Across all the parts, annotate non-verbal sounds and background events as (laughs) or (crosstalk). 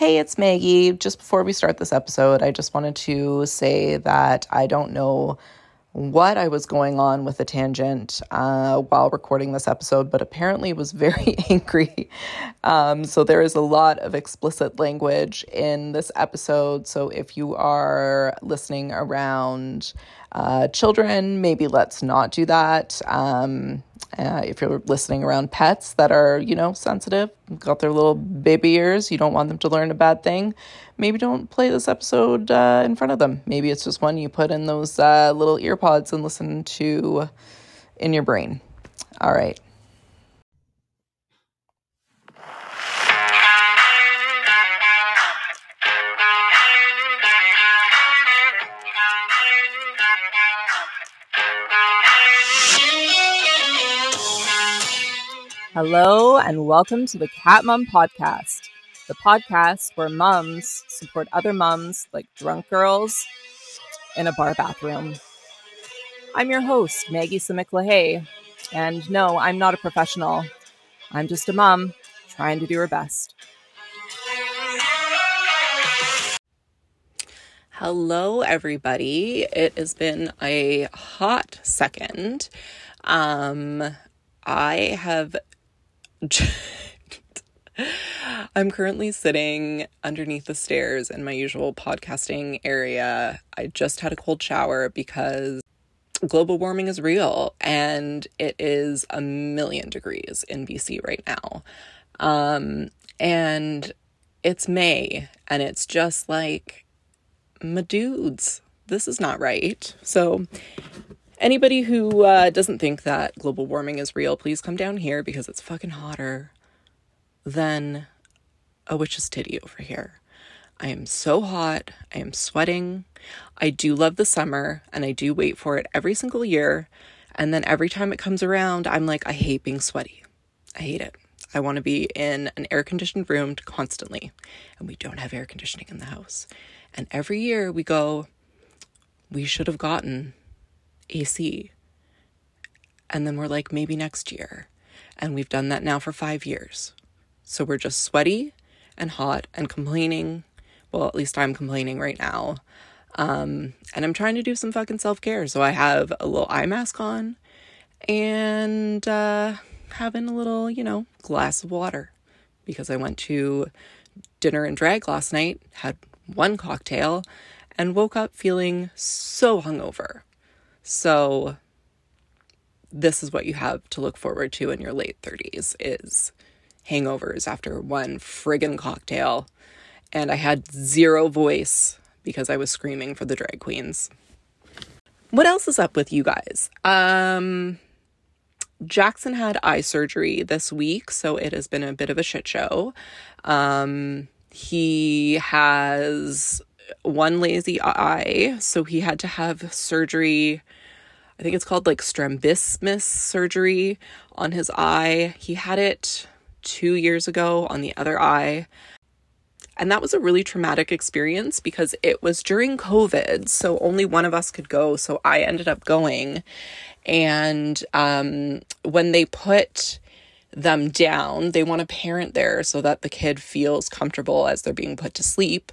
Hey, it's Maggie. Just before we start this episode, I just wanted to say that I don't know what I was going on with a tangent uh, while recording this episode, but apparently was very (laughs) angry. Um, so there is a lot of explicit language in this episode. So if you are listening around uh, children, maybe let's not do that. Um, uh, if you're listening around pets that are, you know, sensitive, got their little baby ears, you don't want them to learn a bad thing, maybe don't play this episode uh, in front of them. Maybe it's just one you put in those uh, little earpods and listen to in your brain. All right. Hello, and welcome to the Cat Mom Podcast, the podcast where mums support other mums like drunk girls in a bar bathroom. I'm your host, Maggie Simic LaHaye, and no, I'm not a professional. I'm just a mom trying to do her best. Hello, everybody. It has been a hot second. Um, I have (laughs) I'm currently sitting underneath the stairs in my usual podcasting area. I just had a cold shower because global warming is real and it is a million degrees in BC right now. Um, and it's May and it's just like, my dudes, this is not right. So Anybody who uh, doesn't think that global warming is real, please come down here because it's fucking hotter than a witch's titty over here. I am so hot. I am sweating. I do love the summer and I do wait for it every single year. And then every time it comes around, I'm like, I hate being sweaty. I hate it. I want to be in an air conditioned room constantly. And we don't have air conditioning in the house. And every year we go, we should have gotten AC. And then we're like, maybe next year. And we've done that now for five years. So we're just sweaty and hot and complaining. Well, at least I'm complaining right now. Um, and I'm trying to do some fucking self care. So I have a little eye mask on and uh, having a little, you know, glass of water because I went to dinner and drag last night, had one cocktail, and woke up feeling so hungover. So this is what you have to look forward to in your late 30s is hangovers after one friggin' cocktail. And I had zero voice because I was screaming for the drag queens. What else is up with you guys? Um Jackson had eye surgery this week, so it has been a bit of a shit show. Um he has one lazy eye, so he had to have surgery. I think it's called like strabismus surgery on his eye. He had it two years ago on the other eye. And that was a really traumatic experience because it was during COVID. So only one of us could go. So I ended up going. And um, when they put them down, they want a parent there so that the kid feels comfortable as they're being put to sleep.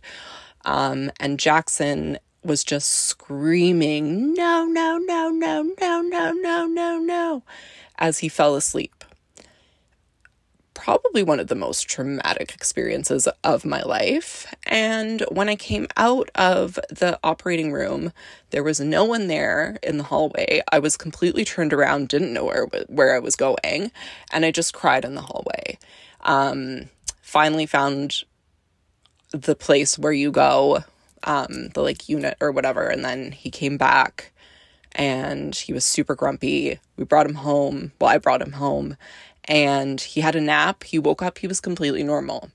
Um, and Jackson was just screaming, no, no, no, no, no, no, no, no, no, as he fell asleep. Probably one of the most traumatic experiences of my life. And when I came out of the operating room, there was no one there in the hallway. I was completely turned around, didn't know where, where I was going, and I just cried in the hallway. Um, finally found the place where you go, um, the like unit or whatever. And then he came back and he was super grumpy. We brought him home. Well, I brought him home and he had a nap. He woke up, he was completely normal.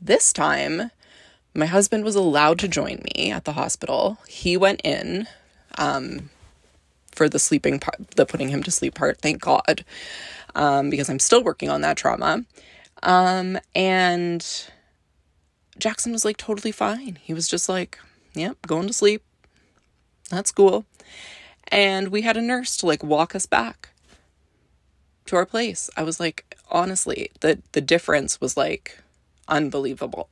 This time, my husband was allowed to join me at the hospital. He went in um, for the sleeping part, the putting him to sleep part, thank God, um, because I'm still working on that trauma. Um, and Jackson was like totally fine. He was just like, yep, going to sleep. That's cool. And we had a nurse to like walk us back to our place. I was like, honestly, the the difference was like unbelievable.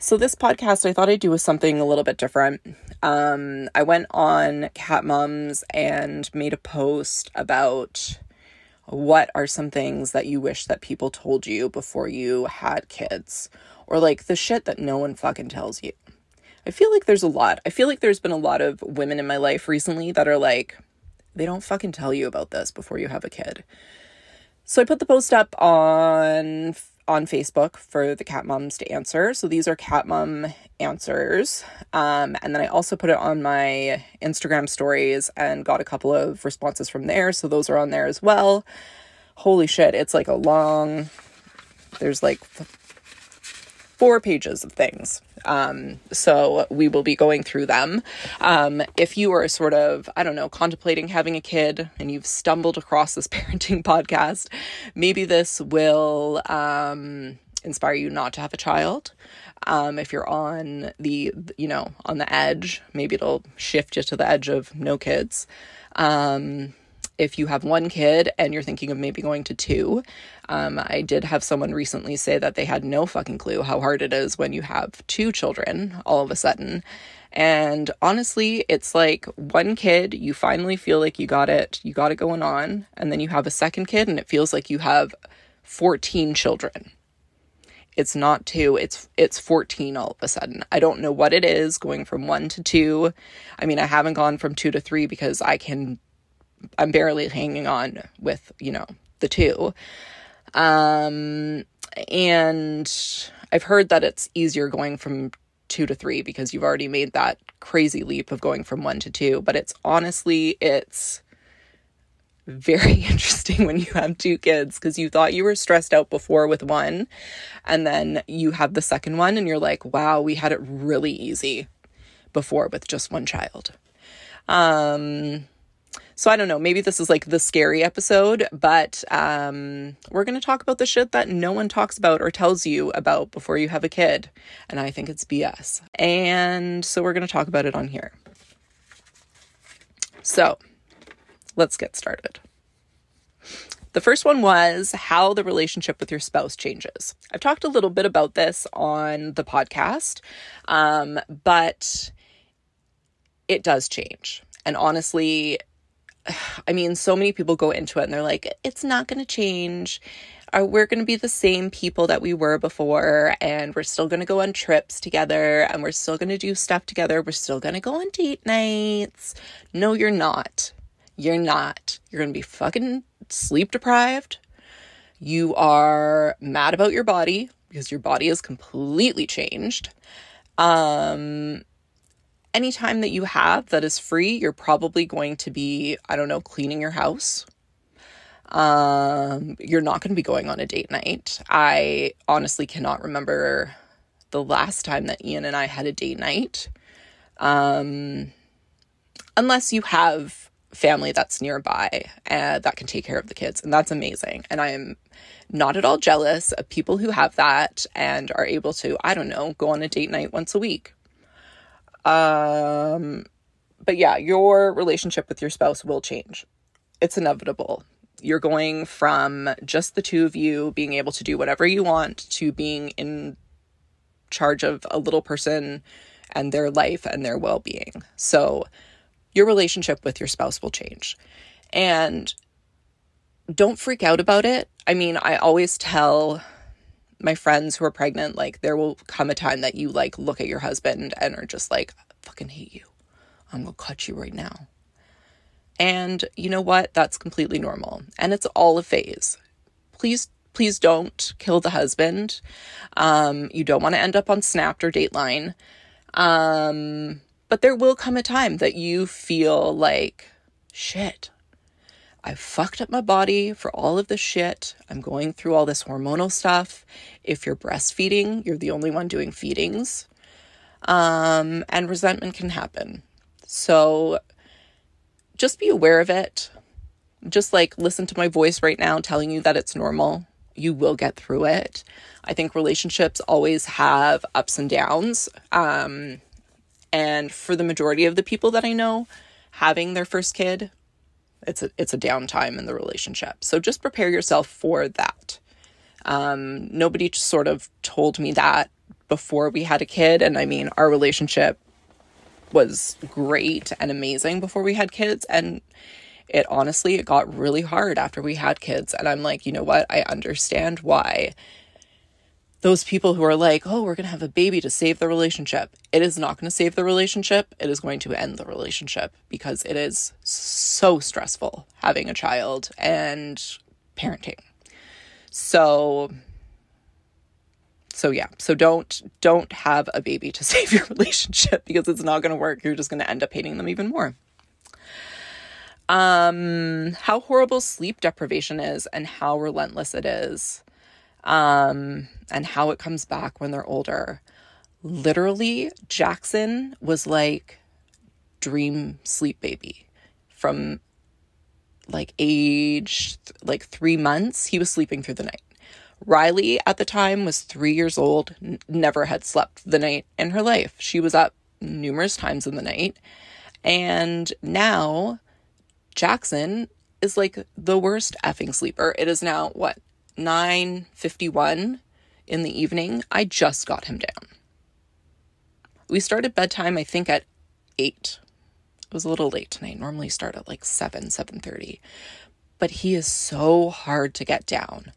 So, this podcast, I thought I'd do with something a little bit different. Um, I went on Cat Mums and made a post about what are some things that you wish that people told you before you had kids, or like the shit that no one fucking tells you. I feel like there's a lot. I feel like there's been a lot of women in my life recently that are like, they don't fucking tell you about this before you have a kid. So I put the post up on on Facebook for the cat moms to answer. So these are cat mom answers. Um, and then I also put it on my Instagram stories and got a couple of responses from there. So those are on there as well. Holy shit, it's like a long, there's like four pages of things. Um, so we will be going through them. Um, if you are sort of, I don't know, contemplating having a kid and you've stumbled across this (laughs) parenting podcast, maybe this will um, inspire you not to have a child. Um, if you're on the, you know, on the edge, maybe it'll shift you to the edge of no kids. Um, if you have one kid and you're thinking of maybe going to two, um, I did have someone recently say that they had no fucking clue how hard it is when you have two children all of a sudden. And honestly, it's like one kid, you finally feel like you got it, you got it going on, and then you have a second kid and it feels like you have 14 children. It's not two, it's it's 14 all of a sudden. I don't know what it is going from 1 to 2. I mean, I haven't gone from 2 to 3 because I can I'm barely hanging on with, you know, the two. Um, and I've heard that it's easier going from two to three because you've already made that crazy leap of going from one to two. But it's honestly, it's very (laughs) interesting when you have two kids because you thought you were stressed out before with one and then you have the second one and you're like wow we had it really easy before with just one child um so I don't know, maybe this is like the scary episode, but um, we're going to talk about the shit that no one talks about or tells you about before you have a kid. And I think it's BS. And so we're going to talk about it on here. So let's get started. The first one was how the relationship with your spouse changes. I've talked a little bit about this on the podcast, um, but it does change. And honestly, I mean, so many people go into it and they're like, it's not going to change. Uh, we're going to be the same people that we were before, and we're still going to go on trips together, and we're still going to do stuff together. We're still going to go on date nights. No, you're not. You're not. You're going to be fucking sleep deprived. You are mad about your body because your body is completely changed. Um, any time that you have that is free, you're probably going to be, I don't know, cleaning your house. Um, you're not going to be going on a date night. I honestly cannot remember the last time that Ian and I had a date night. Um, unless you have family that's nearby and that can take care of the kids, and that's amazing. And I am not at all jealous of people who have that and are able to, I don't know, go on a date night once a week. Um, but yeah, your relationship with your spouse will change. It's inevitable. You're going from just the two of you being able to do whatever you want to being in charge of a little person and their life and their well being. So, your relationship with your spouse will change. And don't freak out about it. I mean, I always tell my friends who are pregnant, like there will come a time that you like look at your husband and are just like, I fucking hate you. I'm gonna cut you right now. And you know what? That's completely normal. And it's all a phase. Please, please don't kill the husband. Um, you don't want to end up on Snapped or Dateline. Um, but there will come a time that you feel like, shit, I fucked up my body for all of this shit. I'm going through all this hormonal stuff. If you're breastfeeding, you're the only one doing feedings. Um, and resentment can happen. So just be aware of it. Just like listen to my voice right now telling you that it's normal. You will get through it. I think relationships always have ups and downs. Um, and for the majority of the people that I know, having their first kid it's a it's a downtime in the relationship. So just prepare yourself for that. Um, nobody sort of told me that before we had a kid. And I mean, our relationship was great and amazing before we had kids. And it honestly, it got really hard after we had kids. And I'm like, you know what? I understand why those people who are like, oh, we're going to have a baby to save the relationship. It is not going to save the relationship. It is going to end the relationship because it is so stressful having a child and parenting. So so yeah, so don't don't have a baby to (laughs) save your relationship because it's not going to work. You're just going to end up hating them even more. Um how horrible sleep deprivation is and how relentless it is um, and how it comes back when they're older. Literally, Jackson was like dream sleep baby from like age like three months. He was sleeping through the night. Riley at the time was three years old, n- never had slept the night in her life. She was up numerous times in the night. And now Jackson is like the worst effing sleeper. It is now what 9:51 in the evening, I just got him down. We started bedtime I think at 8. It was a little late tonight. Normally start at like 7, 7:30. But he is so hard to get down.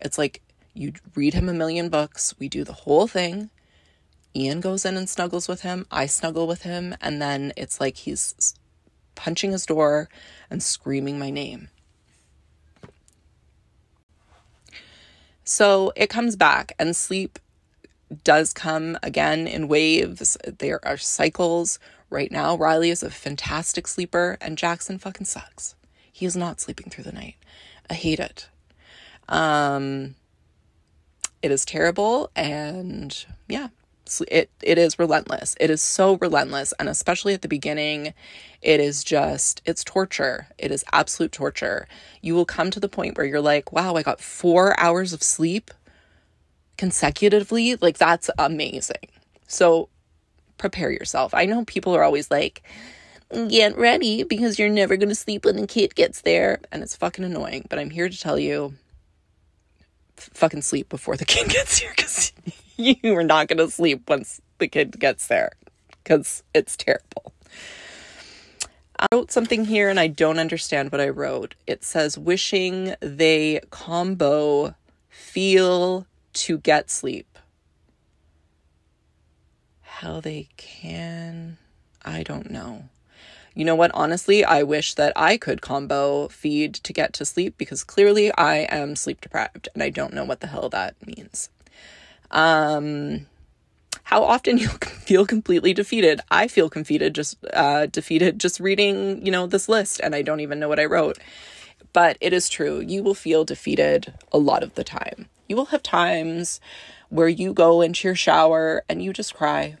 It's like you read him a million books, we do the whole thing. Ian goes in and snuggles with him, I snuggle with him, and then it's like he's punching his door and screaming my name. So it comes back, and sleep does come again in waves. There are cycles. Right now, Riley is a fantastic sleeper, and Jackson fucking sucks. He is not sleeping through the night. I hate it. Um, it is terrible, and yeah, it it is relentless. It is so relentless, and especially at the beginning, it is just, it's torture. It is absolute torture. You will come to the point where you're like, wow, I got four hours of sleep consecutively. Like, that's amazing. So, prepare yourself. I know people are always like, get ready because you're never going to sleep when the kid gets there. And it's fucking annoying. But I'm here to tell you fucking sleep before the (laughs) kid gets here because (laughs) (laughs) you are not going to sleep once the kid gets there because it's terrible. I wrote something here and I don't understand what I wrote. It says, wishing they combo feel to get sleep. How they can, I don't know. You know what? Honestly, I wish that I could combo feed to get to sleep because clearly I am sleep deprived and I don't know what the hell that means. Um, how often (laughs) you feel completely defeated. I feel defeated just uh, defeated just reading, you know, this list and I don't even know what I wrote. But it is true. You will feel defeated a lot of the time. You will have times where you go into your shower and you just cry.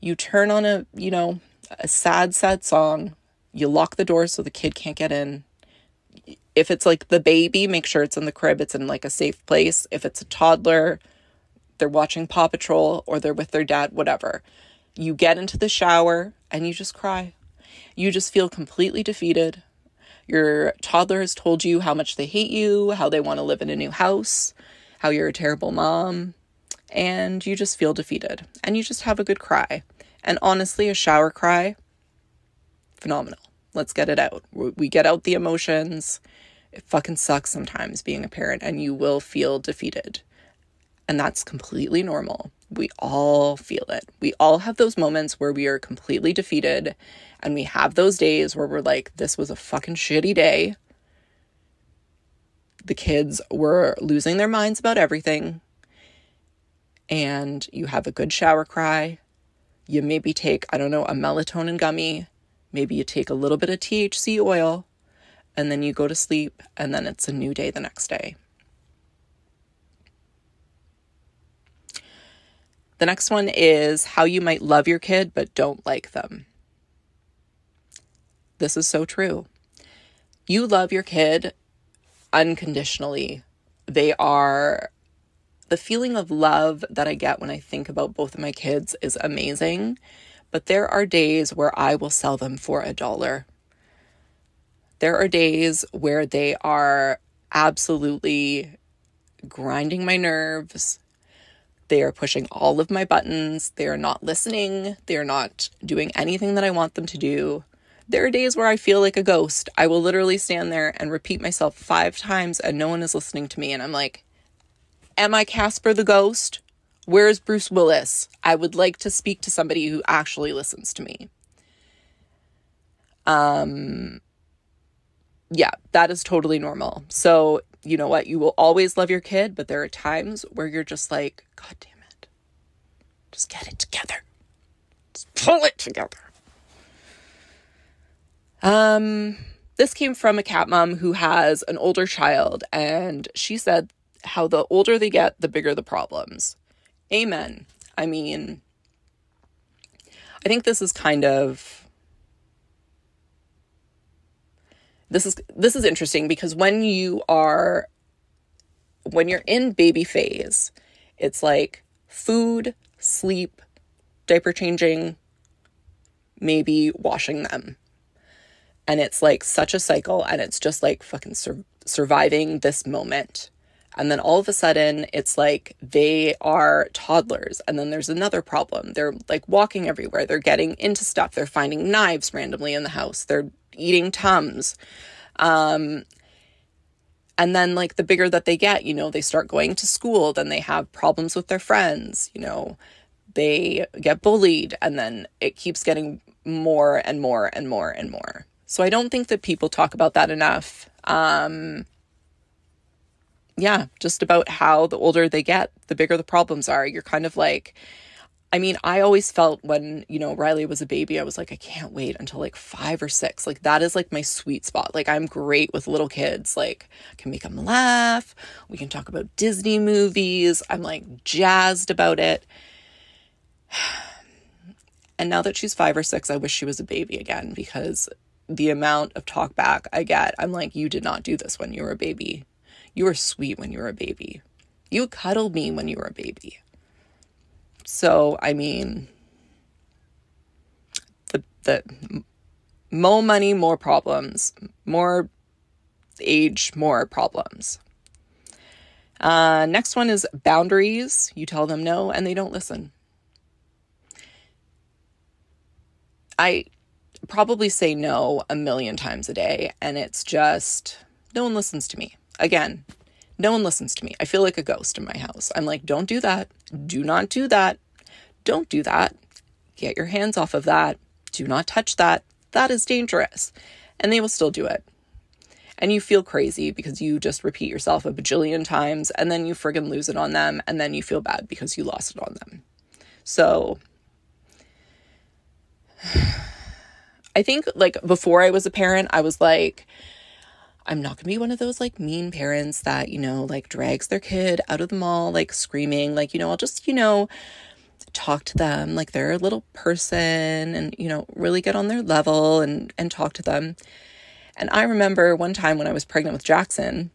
You turn on a, you know, a sad sad song. You lock the door so the kid can't get in. If it's like the baby, make sure it's in the crib, it's in like a safe place. If it's a toddler, they're watching Paw Patrol or they're with their dad, whatever. You get into the shower and you just cry. You just feel completely defeated. Your toddler has told you how much they hate you, how they want to live in a new house, how you're a terrible mom, and you just feel defeated and you just have a good cry. And honestly, a shower cry, phenomenal. Let's get it out. We get out the emotions. It fucking sucks sometimes being a parent, and you will feel defeated. And that's completely normal. We all feel it. We all have those moments where we are completely defeated. And we have those days where we're like, this was a fucking shitty day. The kids were losing their minds about everything. And you have a good shower cry. You maybe take, I don't know, a melatonin gummy. Maybe you take a little bit of THC oil. And then you go to sleep. And then it's a new day the next day. The next one is how you might love your kid but don't like them. This is so true. You love your kid unconditionally. They are the feeling of love that I get when I think about both of my kids is amazing, but there are days where I will sell them for a dollar. There are days where they are absolutely grinding my nerves. They are pushing all of my buttons. They are not listening. They are not doing anything that I want them to do. There are days where I feel like a ghost. I will literally stand there and repeat myself five times and no one is listening to me. And I'm like, Am I Casper the ghost? Where's Bruce Willis? I would like to speak to somebody who actually listens to me. Um, yeah, that is totally normal. So, you know what? You will always love your kid, but there are times where you're just like, God damn it. Just get it together. Just pull it together. Um, this came from a cat mom who has an older child, and she said how the older they get, the bigger the problems. Amen. I mean, I think this is kind of this is this is interesting because when you are when you're in baby phase, it's like food, sleep, diaper changing, maybe washing them. And it's like such a cycle and it's just like fucking sur- surviving this moment. And then all of a sudden, it's like they are toddlers. And then there's another problem. They're like walking everywhere. They're getting into stuff. They're finding knives randomly in the house. They're eating Tums. Um, and then, like, the bigger that they get, you know, they start going to school, then they have problems with their friends, you know, they get bullied, and then it keeps getting more and more and more and more. So I don't think that people talk about that enough. Um, yeah, just about how the older they get, the bigger the problems are. You're kind of like, I mean, I always felt when, you know, Riley was a baby, I was like, I can't wait until like five or six. Like, that is like my sweet spot. Like, I'm great with little kids. Like, I can make them laugh. We can talk about Disney movies. I'm like jazzed about it. (sighs) And now that she's five or six, I wish she was a baby again because the amount of talk back I get, I'm like, you did not do this when you were a baby. You were sweet when you were a baby. You cuddled me when you were a baby. So, I mean, the the more money, more problems. More age, more problems. Uh, next one is boundaries. You tell them no, and they don't listen. I probably say no a million times a day, and it's just no one listens to me. Again, no one listens to me. I feel like a ghost in my house. I'm like, don't do that. Do not do that. Don't do that. Get your hands off of that. Do not touch that. That is dangerous. And they will still do it. And you feel crazy because you just repeat yourself a bajillion times and then you friggin' lose it on them and then you feel bad because you lost it on them. So (sighs) I think like before I was a parent, I was like, I'm not going to be one of those like mean parents that, you know, like drags their kid out of the mall, like screaming. Like, you know, I'll just, you know, talk to them like they're a little person and, you know, really get on their level and, and talk to them. And I remember one time when I was pregnant with Jackson,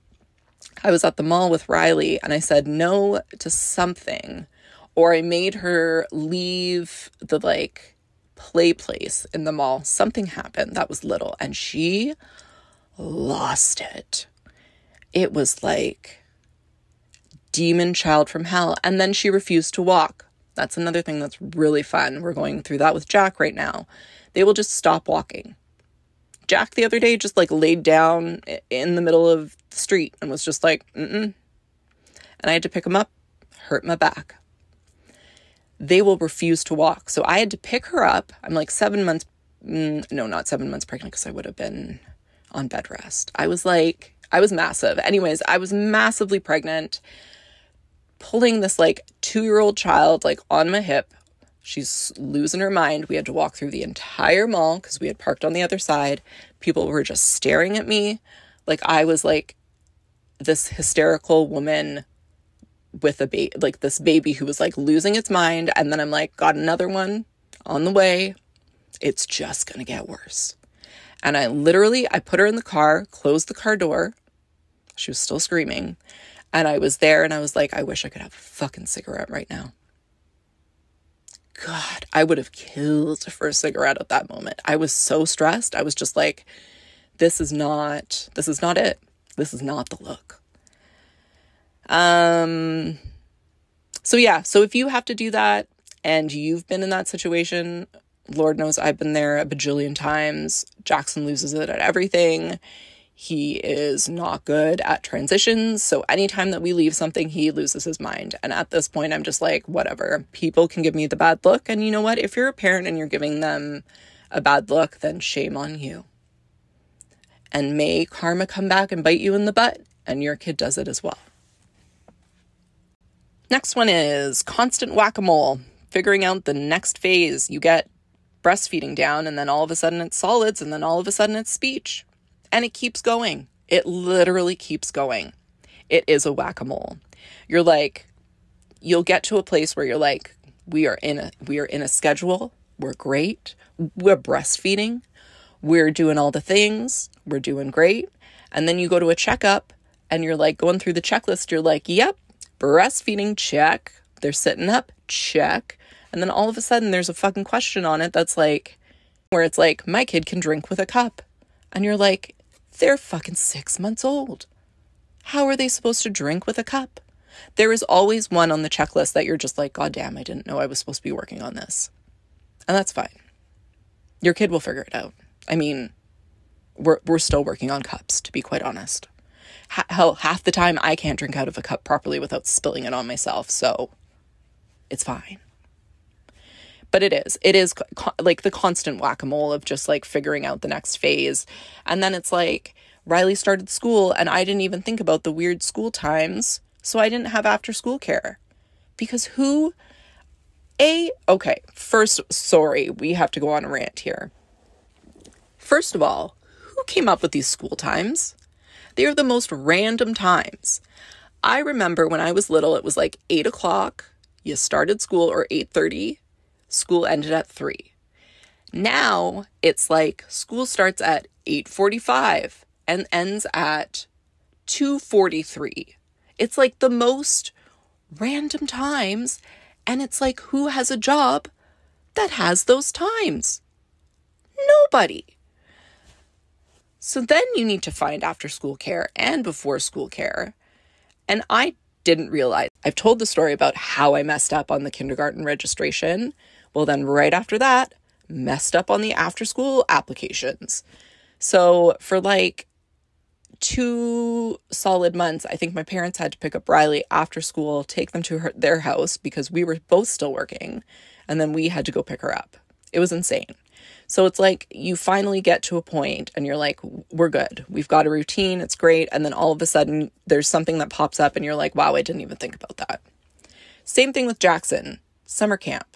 I was at the mall with Riley and I said no to something, or I made her leave the like play place in the mall. Something happened that was little and she lost it. It was like demon child from hell. And then she refused to walk. That's another thing that's really fun. We're going through that with Jack right now. They will just stop walking. Jack the other day just like laid down in the middle of the street and was just like, mm mm. And I had to pick him up, hurt my back. They will refuse to walk. So I had to pick her up. I'm like seven months, mm, no, not seven months pregnant because I would have been on bed rest. I was like, I was massive. Anyways, I was massively pregnant, pulling this like two year old child like on my hip. She's losing her mind. We had to walk through the entire mall because we had parked on the other side. People were just staring at me. Like I was like this hysterical woman with a baby, like this baby who was like losing its mind. And then I'm like, got another one on the way. It's just going to get worse. And I literally I put her in the car, closed the car door. She was still screaming. And I was there and I was like, I wish I could have a fucking cigarette right now. God, I would have killed for a cigarette at that moment. I was so stressed. I was just like, this is not, this is not it. This is not the look. Um, so yeah, so if you have to do that and you've been in that situation, Lord knows I've been there a bajillion times. Jackson loses it at everything. He is not good at transitions. So anytime that we leave something, he loses his mind. And at this point, I'm just like, whatever. People can give me the bad look. And you know what? If you're a parent and you're giving them a bad look, then shame on you. And may karma come back and bite you in the butt, and your kid does it as well. Next one is constant whack a mole, figuring out the next phase. You get breastfeeding down, and then all of a sudden it's solids, and then all of a sudden it's speech. And it keeps going. It literally keeps going. It is a whack a mole. You're like, you'll get to a place where you're like, we are in a we are in a schedule. We're great. We're breastfeeding. We're doing all the things. We're doing great. And then you go to a checkup and you're like going through the checklist. You're like, yep, breastfeeding check. They're sitting up, check. And then all of a sudden there's a fucking question on it that's like, where it's like, my kid can drink with a cup. And you're like, they're fucking six months old. How are they supposed to drink with a cup? There is always one on the checklist that you're just like, God damn, I didn't know I was supposed to be working on this. And that's fine. Your kid will figure it out. I mean, we're, we're still working on cups, to be quite honest. hell, half the time I can't drink out of a cup properly without spilling it on myself. So it's fine but it is. It is co- like the constant whack-a-mole of just like figuring out the next phase. And then it's like riley started school and i didn't even think about the weird school times so i didn't have after school care. Because who a okay first sorry we have to go on a rant here. First of all who came up with these school times? They are the most random times. I remember when i was little it was like 8 o'clock you started school or 8.30 school ended at 3. Now it's like school starts at 8:45 and ends at 2:43. It's like the most random times and it's like who has a job that has those times? Nobody. So then you need to find after school care and before school care. And I didn't realize. I've told the story about how I messed up on the kindergarten registration well, then right after that, messed up on the after school applications. So for like two solid months, I think my parents had to pick up Riley after school, take them to her, their house because we were both still working, and then we had to go pick her up. It was insane. So it's like you finally get to a point and you're like, we're good. We've got a routine. It's great. And then all of a sudden, there's something that pops up and you're like, wow, I didn't even think about that. Same thing with Jackson, summer camp.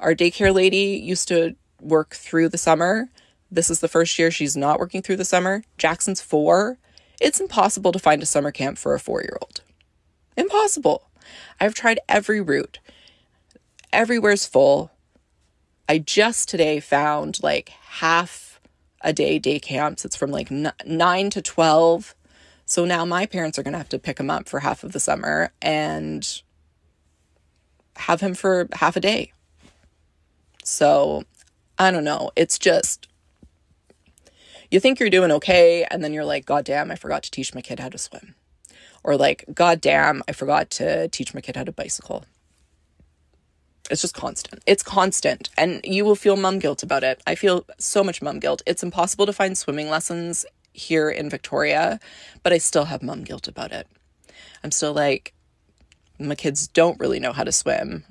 Our daycare lady used to work through the summer. This is the first year she's not working through the summer. Jackson's four. It's impossible to find a summer camp for a four year old. Impossible. I've tried every route, everywhere's full. I just today found like half a day day camps. It's from like n- 9 to 12. So now my parents are going to have to pick him up for half of the summer and have him for half a day. So I don't know. It's just, you think you're doing okay, and then you're like, God damn, I forgot to teach my kid how to swim. Or like, God damn, I forgot to teach my kid how to bicycle. It's just constant. It's constant. And you will feel mum guilt about it. I feel so much mum guilt. It's impossible to find swimming lessons here in Victoria, but I still have mum guilt about it. I'm still like, my kids don't really know how to swim.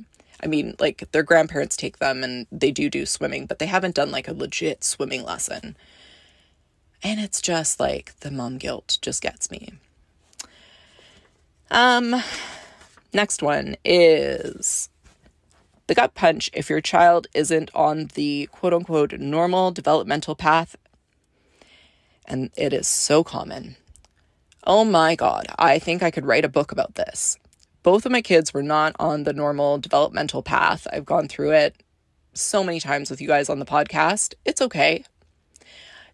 I mean, like their grandparents take them and they do do swimming, but they haven't done like a legit swimming lesson. And it's just like the mom guilt just gets me. Um next one is the gut punch if your child isn't on the quote unquote normal developmental path. And it is so common. Oh my God, I think I could write a book about this both of my kids were not on the normal developmental path. I've gone through it so many times with you guys on the podcast. It's okay.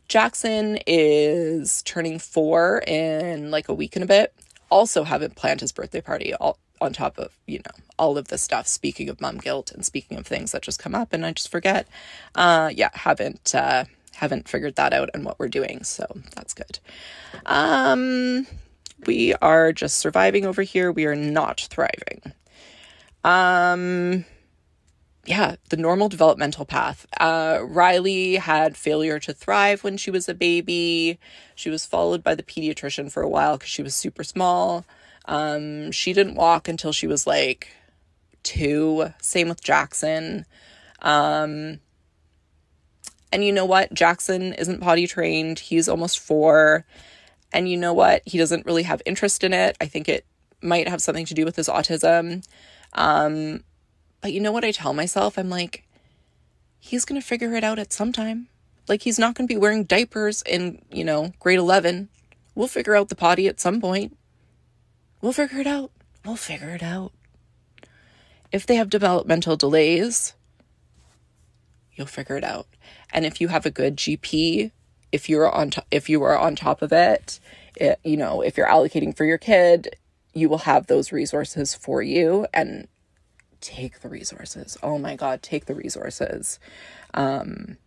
Jackson is turning four in like a week and a bit. Also, haven't planned his birthday party all, on top of, you know, all of this stuff. Speaking of mom guilt and speaking of things that just come up and I just forget. Uh, yeah, haven't, uh, haven't figured that out and what we're doing. So that's good. Um, we are just surviving over here. We are not thriving. Um, yeah, the normal developmental path. Uh, Riley had failure to thrive when she was a baby. She was followed by the pediatrician for a while because she was super small. Um, she didn't walk until she was like two. Same with Jackson. Um, and you know what? Jackson isn't potty trained. He's almost four. And you know what? He doesn't really have interest in it. I think it might have something to do with his autism. Um, but you know what I tell myself? I'm like, he's going to figure it out at some time. Like, he's not going to be wearing diapers in, you know, grade 11. We'll figure out the potty at some point. We'll figure it out. We'll figure it out. If they have developmental delays, you'll figure it out. And if you have a good GP, if you're on to- if you are on top of it, it, you know, if you're allocating for your kid, you will have those resources for you and take the resources. Oh my god, take the resources. Um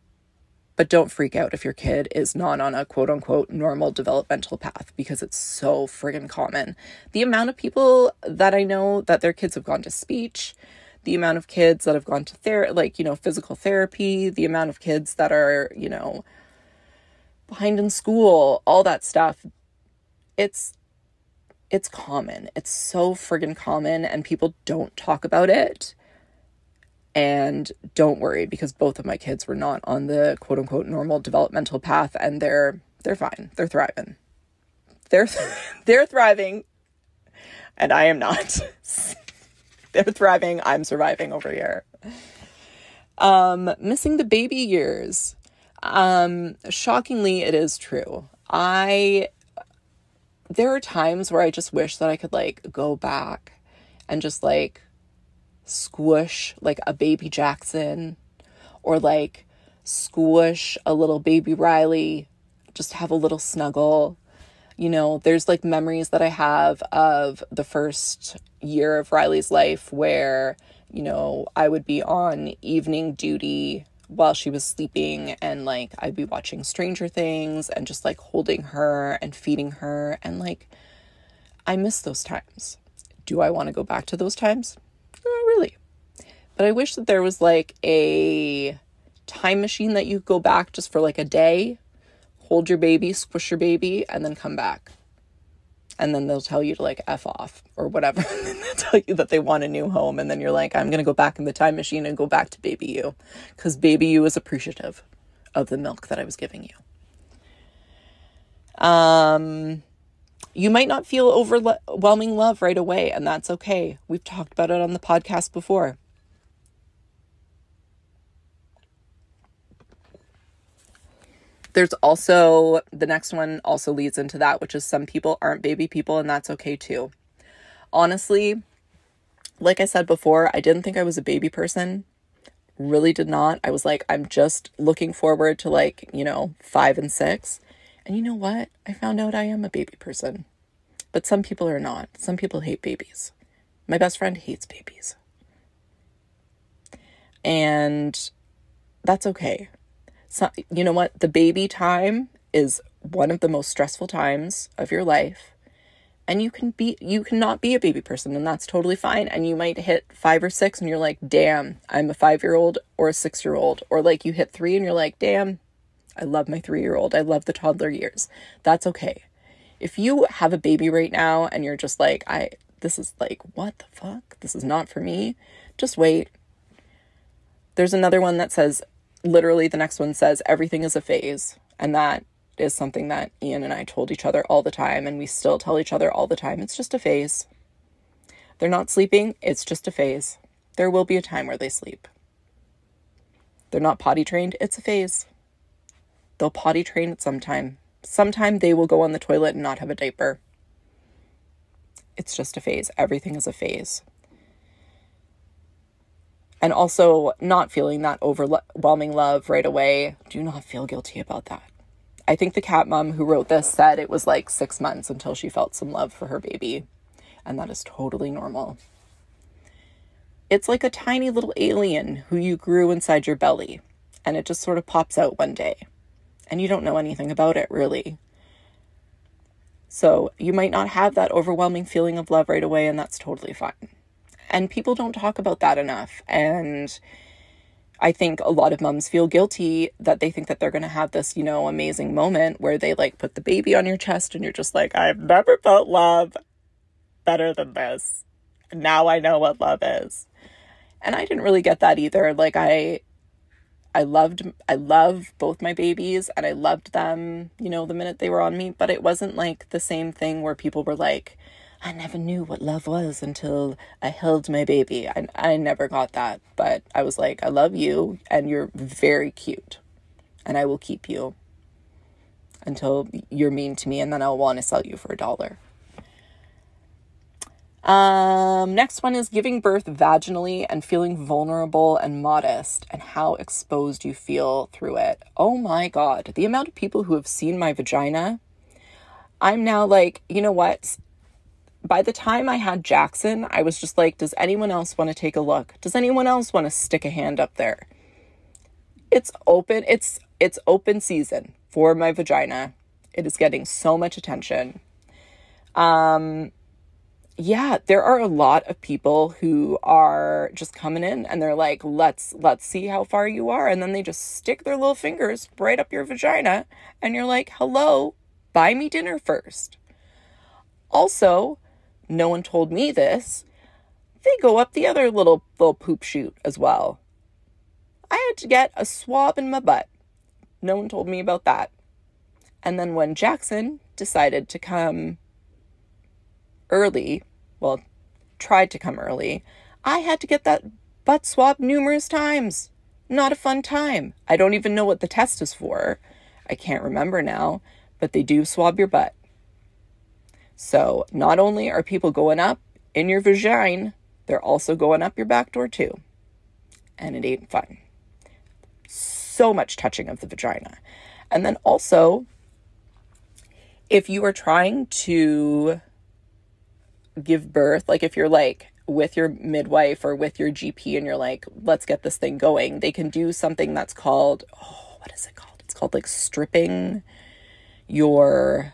but don't freak out if your kid is not on a quote unquote normal developmental path because it's so friggin' common. The amount of people that I know that their kids have gone to speech, the amount of kids that have gone to therapy, like, you know, physical therapy, the amount of kids that are, you know, behind in school, all that stuff. It's it's common. It's so friggin' common and people don't talk about it. And don't worry because both of my kids were not on the quote unquote normal developmental path and they're they're fine. They're thriving. They're (laughs) they're thriving and I am not. (laughs) they're thriving. I'm surviving over here. Um, missing the baby years. Um, shockingly, it is true. I, there are times where I just wish that I could like go back and just like squish like a baby Jackson or like squish a little baby Riley, just have a little snuggle you know, there's like memories that I have of the first year of Riley's life where, you know, I would be on evening duty while she was sleeping and like I'd be watching Stranger Things and just like holding her and feeding her and like I miss those times. Do I want to go back to those times? Not really. But I wish that there was like a time machine that you go back just for like a day hold your baby, squish your baby, and then come back. And then they'll tell you to like F off or whatever. (laughs) And then they'll tell you that they want a new home. And then you're like, I'm going to go back in the time machine and go back to baby you. Because baby you is appreciative of the milk that I was giving you. Um, you might not feel overwhelming love right away, and that's okay. We've talked about it on the podcast before. There's also the next one also leads into that, which is some people aren't baby people, and that's okay too. Honestly, like I said before, I didn't think I was a baby person. Really did not. I was like, I'm just looking forward to like, you know, five and six. And you know what? I found out I am a baby person. But some people are not. Some people hate babies. My best friend hates babies. And that's okay so, you know what? The baby time is one of the most stressful times of your life. And you can be you cannot be a baby person and that's totally fine. And you might hit 5 or 6 and you're like, "Damn, I'm a 5-year-old or a 6-year-old." Or like you hit 3 and you're like, "Damn, I love my 3-year-old. I love the toddler years." That's okay. If you have a baby right now and you're just like, "I this is like, what the fuck? This is not for me." Just wait. There's another one that says literally the next one says everything is a phase. And that is something that Ian and I told each other all the time and we still tell each other all the time. It's just a phase. They're not sleeping. It's just a phase. There will be a time where they sleep. They're not potty trained. It's a phase. They'll potty train at some time. Sometime they will go on the toilet and not have a diaper. It's just a phase. Everything is a phase and also not feeling that overwhelming love right away. Do not feel guilty about that. I think the cat mom who wrote this said it was like six months until she felt some love for her baby, and that is totally normal. It's like a tiny little alien who you grew inside your belly, and it just sort of pops out one day, and you don't know anything about it really. So you might not have that overwhelming feeling of love right away, and that's totally fine. And people don't talk about that enough. And I think a lot of moms feel guilty that they think that they're going to have this, you know, amazing moment where they like put the baby on your chest and you're just like, I've never felt love better than this. Now I know what love is. And I didn't really get that either. Like I I loved I love both my babies and I loved them, you know, the minute they were on me, but it wasn't like the same thing where people were like, I never knew what love was until I held my baby. I I never got that, but I was like, I love you and you're very cute. And I will keep you until you're mean to me and then I'll want to sell you for a dollar. Um, next one is giving birth vaginally and feeling vulnerable and modest and how exposed you feel through it. Oh my God. The amount of people who have seen my vagina, I'm now like, you know what? By the time I had Jackson, I was just like, does anyone else want to take a look? Does anyone else want to stick a hand up there? It's open. It's it's open season for my vagina. It is getting so much attention. Um yeah, there are a lot of people who are just coming in and they're like, let's let's see how far you are. And then they just stick their little fingers right up your vagina and you're like, hello, buy me dinner first. Also, no one told me this. They go up the other little little poop chute as well. I had to get a swab in my butt. No one told me about that. And then when Jackson decided to come early, well, tried to come early, I had to get that butt swab numerous times. Not a fun time. I don't even know what the test is for. I can't remember now, but they do swab your butt. So, not only are people going up in your vagina, they're also going up your back door too. And it ain't fun. So much touching of the vagina. And then also, if you are trying to give birth, like if you're like with your midwife or with your GP and you're like, let's get this thing going, they can do something that's called, oh, what is it called? It's called like stripping your,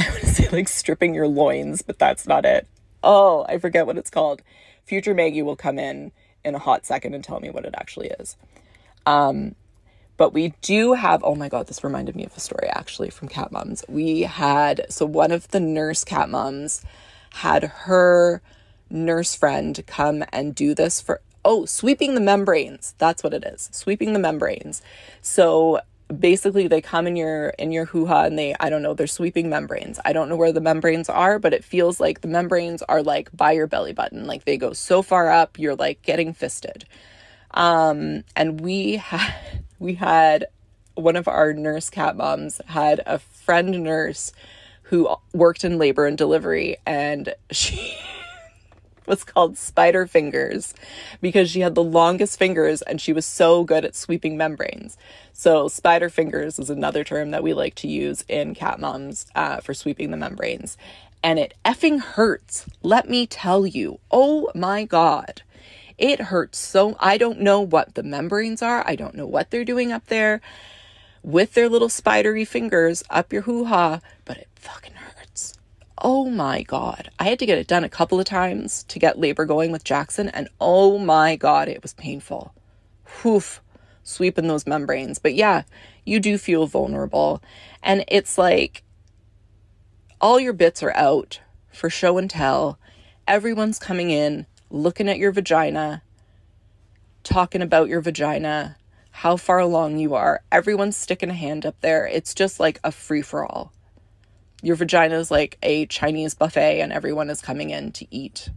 I want to say like stripping your loins, but that's not it. Oh, I forget what it's called. Future Maggie will come in in a hot second and tell me what it actually is. Um, but we do have, oh my God, this reminded me of a story actually from Cat Moms. We had, so one of the nurse cat moms had her nurse friend come and do this for, oh, sweeping the membranes. That's what it is, sweeping the membranes. So basically they come in your in your hoo-ha and they i don't know they're sweeping membranes. I don't know where the membranes are but it feels like the membranes are like by your belly button. Like they go so far up you're like getting fisted. Um and we had (laughs) we had one of our nurse cat moms had a friend nurse who worked in labor and delivery and she (laughs) was called spider fingers because she had the longest fingers and she was so good at sweeping membranes so spider fingers is another term that we like to use in cat moms uh, for sweeping the membranes and it effing hurts let me tell you oh my god it hurts so I don't know what the membranes are. I don't know what they're doing up there with their little spidery fingers up your hoo-ha, but it fucking. Oh my god. I had to get it done a couple of times to get labor going with Jackson and oh my god, it was painful. Whoof. Sweeping those membranes. But yeah, you do feel vulnerable. And it's like all your bits are out for show and tell. Everyone's coming in looking at your vagina, talking about your vagina, how far along you are. Everyone's sticking a hand up there. It's just like a free for all. Your vagina is like a Chinese buffet, and everyone is coming in to eat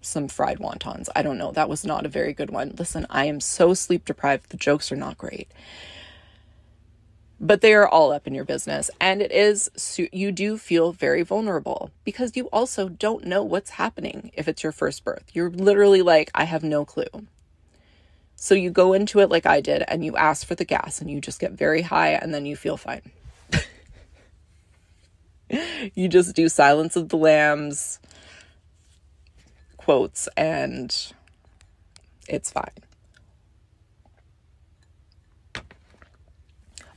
some fried wontons. I don't know. That was not a very good one. Listen, I am so sleep deprived. The jokes are not great but they are all up in your business and it is you do feel very vulnerable because you also don't know what's happening if it's your first birth you're literally like i have no clue so you go into it like i did and you ask for the gas and you just get very high and then you feel fine (laughs) you just do silence of the lambs quotes and it's fine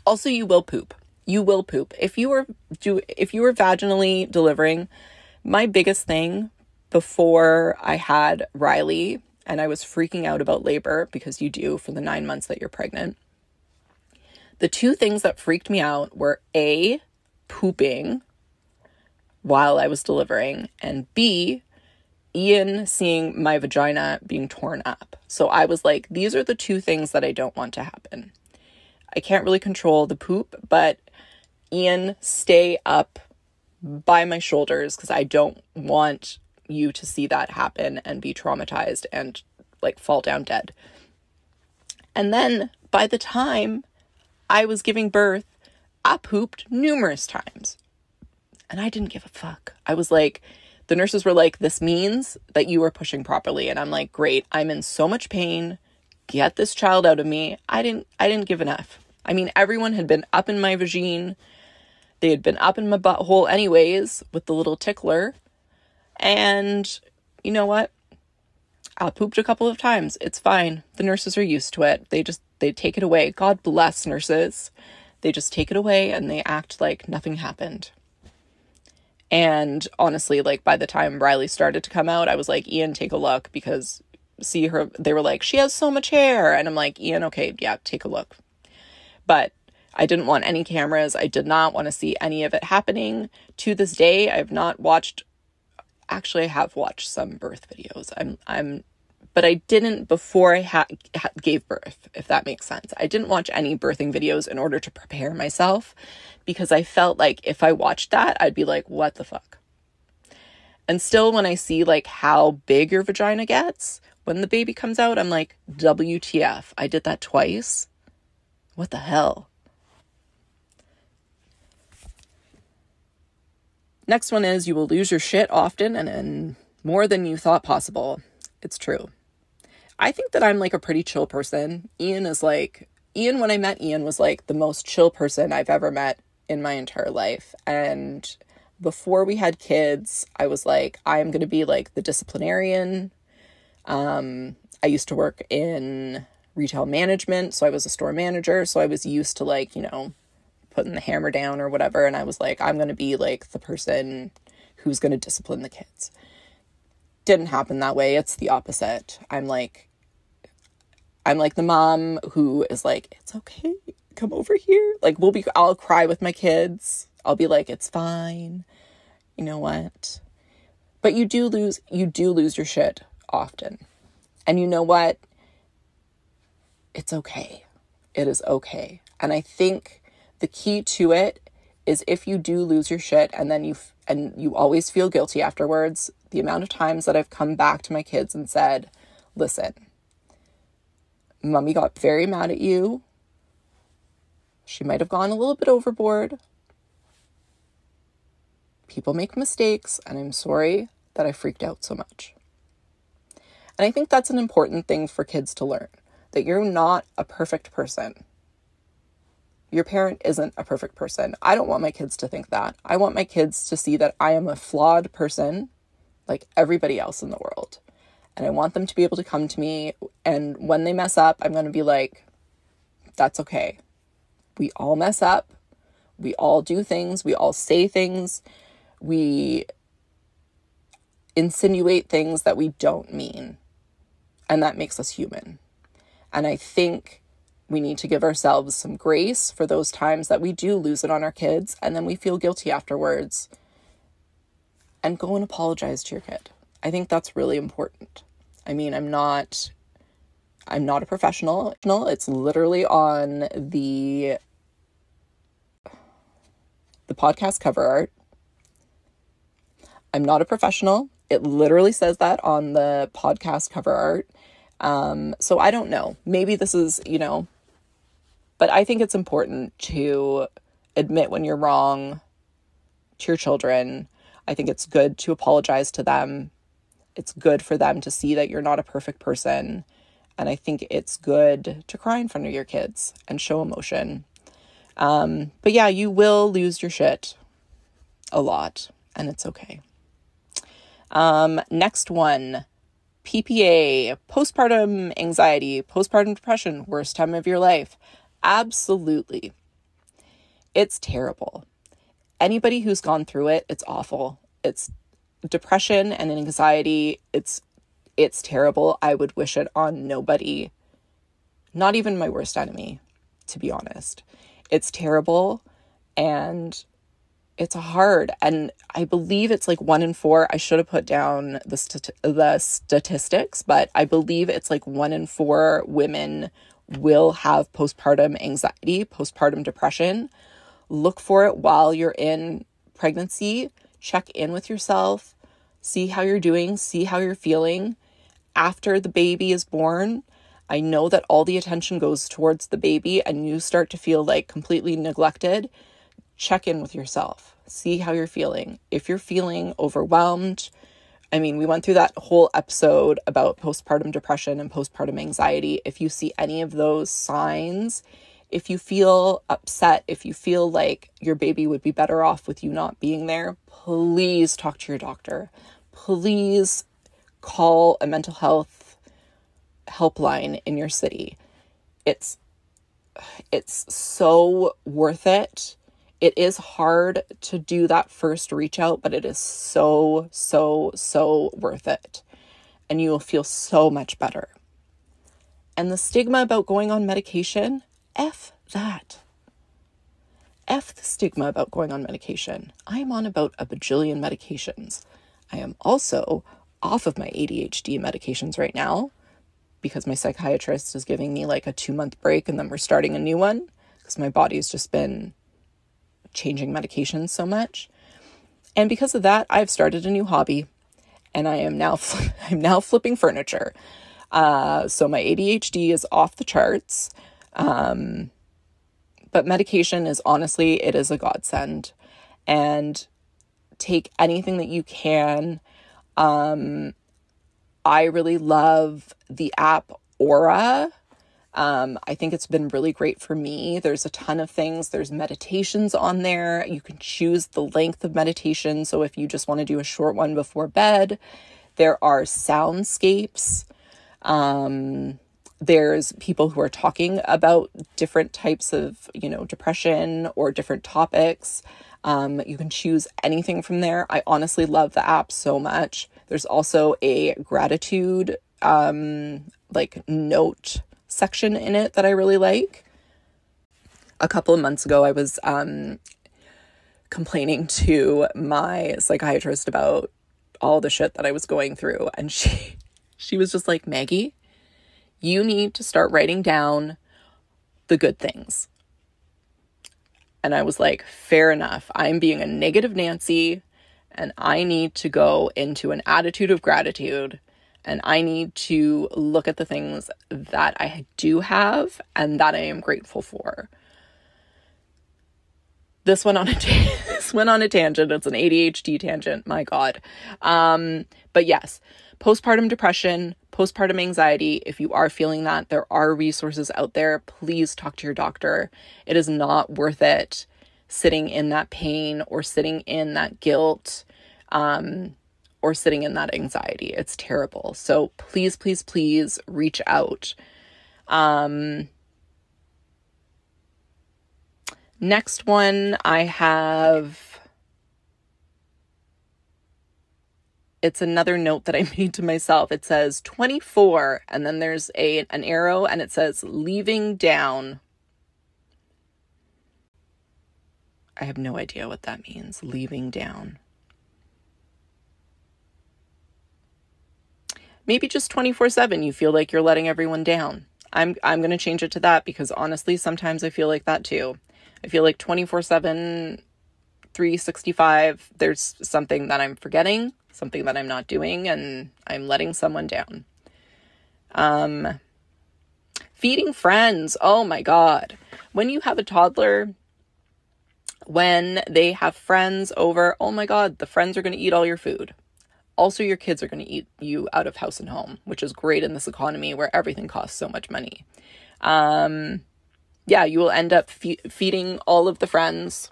Also, you will poop. You will poop. If you were do if you were vaginally delivering, my biggest thing before I had Riley and I was freaking out about labor because you do for the 9 months that you're pregnant. The two things that freaked me out were A, pooping while I was delivering, and B, Ian seeing my vagina being torn up. So I was like, these are the two things that I don't want to happen. I can't really control the poop, but Ian, stay up by my shoulders because I don't want you to see that happen and be traumatized and like fall down dead. And then by the time I was giving birth, I pooped numerous times. And I didn't give a fuck. I was like, the nurses were like, this means that you were pushing properly. And I'm like, great, I'm in so much pain. Get this child out of me. I didn't I didn't give an F. I mean, everyone had been up in my vagine. They had been up in my butthole anyways with the little tickler. And you know what? I pooped a couple of times. It's fine. The nurses are used to it. They just they take it away. God bless nurses. They just take it away and they act like nothing happened. And honestly, like by the time Riley started to come out, I was like, Ian, take a look because see her. They were like, she has so much hair. And I'm like, Ian, okay, yeah, take a look. But I didn't want any cameras. I did not want to see any of it happening. To this day, I've not watched actually I have watched some birth videos. I'm I'm but I didn't before I ha-, gave birth, if that makes sense. I didn't watch any birthing videos in order to prepare myself because I felt like if I watched that, I'd be like, what the fuck? And still, when I see like how big your vagina gets when the baby comes out, I'm like, WTF. I did that twice. What the hell? Next one is you will lose your shit often and in more than you thought possible. It's true. I think that I'm like a pretty chill person. Ian is like, Ian, when I met Ian, was like the most chill person I've ever met in my entire life. And before we had kids, I was like, I am going to be like the disciplinarian. Um, I used to work in retail management, so I was a store manager. So I was used to like, you know, putting the hammer down or whatever. And I was like, I'm going to be like the person who's going to discipline the kids. Didn't happen that way. It's the opposite. I'm like, I'm like the mom who is like, it's okay. Come over here. Like, we'll be, I'll cry with my kids. I'll be like, it's fine. You know what? But you do lose, you do lose your shit often. And you know what? It's okay. It is okay. And I think the key to it is if you do lose your shit and then you and you always feel guilty afterwards, the amount of times that I've come back to my kids and said, "Listen, mommy got very mad at you. She might have gone a little bit overboard. People make mistakes, and I'm sorry that I freaked out so much." And I think that's an important thing for kids to learn that you're not a perfect person. Your parent isn't a perfect person. I don't want my kids to think that. I want my kids to see that I am a flawed person like everybody else in the world. And I want them to be able to come to me. And when they mess up, I'm going to be like, that's okay. We all mess up. We all do things. We all say things. We insinuate things that we don't mean. And that makes us human. And I think we need to give ourselves some grace for those times that we do lose it on our kids and then we feel guilty afterwards. And go and apologize to your kid. I think that's really important. I mean, I'm not I'm not a professional. It's literally on the the podcast cover art. I'm not a professional. It literally says that on the podcast cover art. Um, so I don't know. Maybe this is, you know, but I think it's important to admit when you're wrong to your children. I think it's good to apologize to them. It's good for them to see that you're not a perfect person. And I think it's good to cry in front of your kids and show emotion. Um, but yeah, you will lose your shit a lot, and it's okay. Um, next one PPA, postpartum anxiety, postpartum depression, worst time of your life. Absolutely. it's terrible. Anybody who's gone through it, it's awful. It's depression and anxiety. It's it's terrible. I would wish it on nobody. Not even my worst enemy, to be honest. It's terrible and it's hard and i believe it's like one in four i should have put down the, the statistics but i believe it's like one in four women will have postpartum anxiety postpartum depression look for it while you're in pregnancy check in with yourself see how you're doing see how you're feeling. After the baby is born i know that all the attention goes towards the baby and you start to feel like completely neglected. Check in with yourself, see how you're feeling. If you're feeling overwhelmed, I mean, we went through that whole episode about postpartum depression and postpartum anxiety. If you see any of those signs, if you feel upset, if you feel like your baby would be better off with you not being there, please talk to your doctor. Please call a mental health helpline in your city. It's it's so worth it it is hard to do that first reach out, but it is so, so, so worth it. And you will feel so much better. And the stigma about going on medication, F that. F the stigma about going on medication. I am on about a bajillion medications. I am also off of my ADHD medications right now because my psychiatrist is giving me like a two month break and then we're starting a new one because my body's just been changing medications so much. And because of that, I've started a new hobby and I am now (laughs) I'm now flipping furniture. Uh, so my ADHD is off the charts. Um, but medication is honestly it is a godsend and take anything that you can um, i really love the app Aura um, I think it's been really great for me. There's a ton of things. There's meditations on there. You can choose the length of meditation. So if you just want to do a short one before bed, there are soundscapes. Um, there's people who are talking about different types of, you know, depression or different topics. Um, you can choose anything from there. I honestly love the app so much. There's also a gratitude um, like note section in it that I really like. A couple of months ago, I was um, complaining to my psychiatrist about all the shit that I was going through, and she (laughs) she was just like, "Maggie, you need to start writing down the good things." And I was like, "Fair enough. I'm being a negative Nancy." and I need to go into an attitude of gratitude and I need to look at the things that I do have and that I am grateful for. This went on a ta- (laughs) this went on a tangent. It's an ADHD tangent. My God. Um, but yes, postpartum depression, postpartum anxiety. If you are feeling that, there are resources out there. Please talk to your doctor. It is not worth it sitting in that pain or sitting in that guilt. Um, or sitting in that anxiety. It's terrible. So please, please, please reach out. Um, next one I have. It's another note that I (laughs) made to myself. It says 24, and then there's a an arrow, and it says leaving down. I have no idea what that means. Leaving down. Maybe just 24/7 you feel like you're letting everyone down. I'm I'm going to change it to that because honestly sometimes I feel like that too. I feel like 24/7 365 there's something that I'm forgetting, something that I'm not doing and I'm letting someone down. Um feeding friends. Oh my god. When you have a toddler when they have friends over, oh my god, the friends are going to eat all your food also, your kids are going to eat you out of house and home, which is great in this economy where everything costs so much money. Um, yeah, you will end up fe- feeding all of the friends.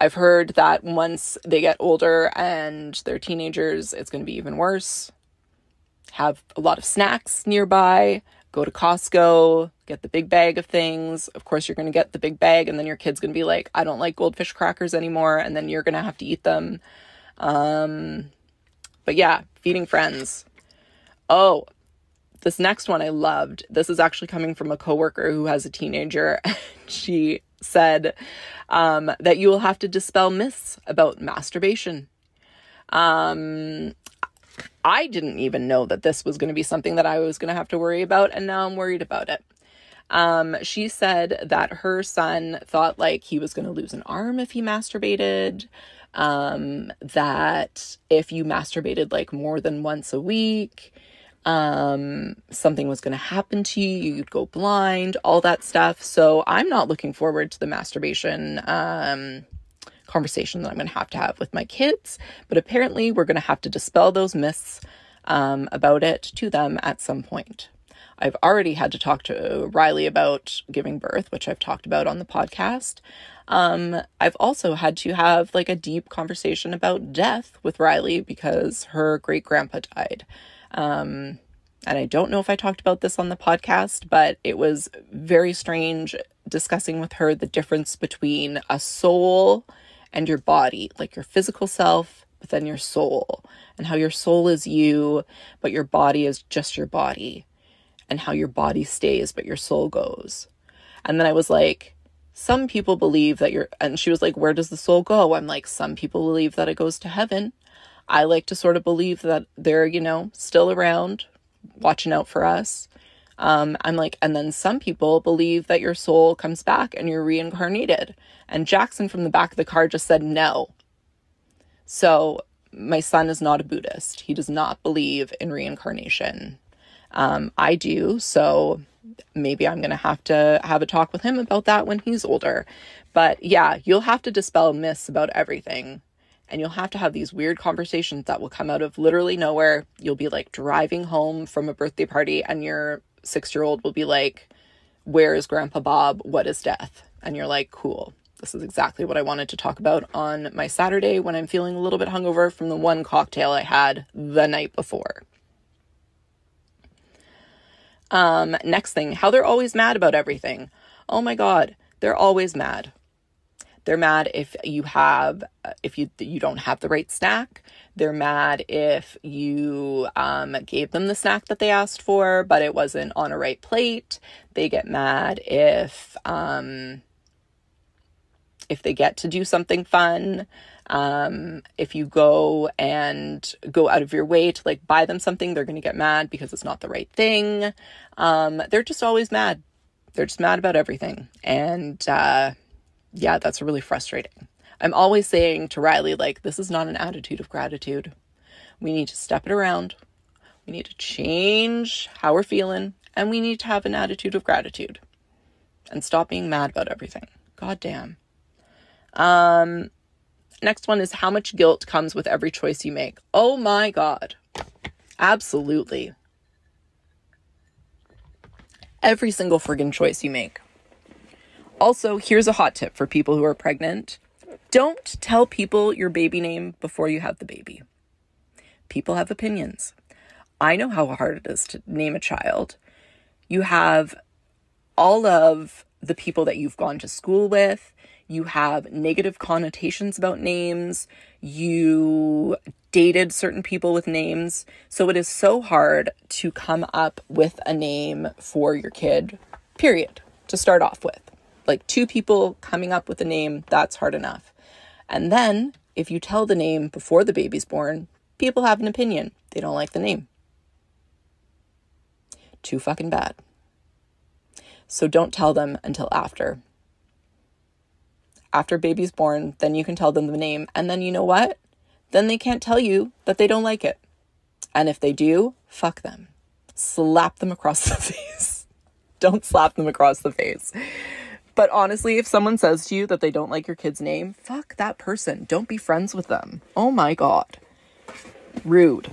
I've heard that once they get older and they're teenagers, it's going to be even worse. Have a lot of snacks nearby. go to Costco, get the big bag of things. Of course, you're going to get the big bag, and then your kid's going to be like, I don't like goldfish crackers anymore, and then you're going to have to eat them. Um, but yeah, feeding friends. Oh, this next one I loved. This is actually coming from a coworker who has a teenager. (laughs) she said um, that you will have to dispel myths about masturbation. Um, I didn't even know that this was going to be something that I was going to have to worry about, and now I'm worried about it. Um, she said that her son thought like he was going to lose an arm if he masturbated. Um, that if you masturbated like more than once a week, um, something was going to happen to you, you'd go blind, all that stuff. So I'm not looking forward to the masturbation um, conversation that I'm going to have to have with my kids. But apparently, we're going to have to dispel those myths um, about it to them at some point. I've already had to talk to Riley about giving birth, which I've talked about on the podcast. Um, I've also had to have like a deep conversation about death with Riley because her great grandpa died. Um, and I don't know if I talked about this on the podcast, but it was very strange discussing with her the difference between a soul and your body, like your physical self, but then your soul, and how your soul is you, but your body is just your body, and how your body stays, but your soul goes. And then I was like, some people believe that you're, and she was like, where does the soul go? I'm like, some people believe that it goes to heaven. I like to sort of believe that they're, you know, still around, watching out for us. Um, I'm like, and then some people believe that your soul comes back and you're reincarnated. And Jackson from the back of the car just said no. So my son is not a Buddhist. He does not believe in reincarnation. Um, I do. So maybe I'm going to have to have a talk with him about that when he's older. But yeah, you'll have to dispel myths about everything. And you'll have to have these weird conversations that will come out of literally nowhere. You'll be like driving home from a birthday party, and your six year old will be like, Where is Grandpa Bob? What is death? And you're like, Cool. This is exactly what I wanted to talk about on my Saturday when I'm feeling a little bit hungover from the one cocktail I had the night before. Um, next thing, how they're always mad about everything. Oh my God, they're always mad. They're mad if you have if you you don't have the right snack. They're mad if you um, gave them the snack that they asked for, but it wasn't on a right plate. They get mad if um, if they get to do something fun. Um, if you go and go out of your way to like buy them something, they're going to get mad because it's not the right thing. Um, they're just always mad. They're just mad about everything. And uh, yeah, that's really frustrating. I'm always saying to Riley, like, this is not an attitude of gratitude. We need to step it around. We need to change how we're feeling. And we need to have an attitude of gratitude and stop being mad about everything. God damn. Um, next one is how much guilt comes with every choice you make. Oh my God. Absolutely. Every single friggin' choice you make. Also, here's a hot tip for people who are pregnant don't tell people your baby name before you have the baby. People have opinions. I know how hard it is to name a child. You have all of the people that you've gone to school with, you have negative connotations about names, you dated certain people with names. So it is so hard to come up with a name for your kid, period, to start off with. Like two people coming up with a name, that's hard enough. And then if you tell the name before the baby's born, people have an opinion. They don't like the name. Too fucking bad. So don't tell them until after after baby's born, then you can tell them the name. And then you know what? Then they can't tell you that they don't like it. And if they do, fuck them. Slap them across the (laughs) face. don't slap them across the face. But honestly, if someone says to you that they don't like your kid's name, fuck that person. Don't be friends with them. Oh my God. Rude.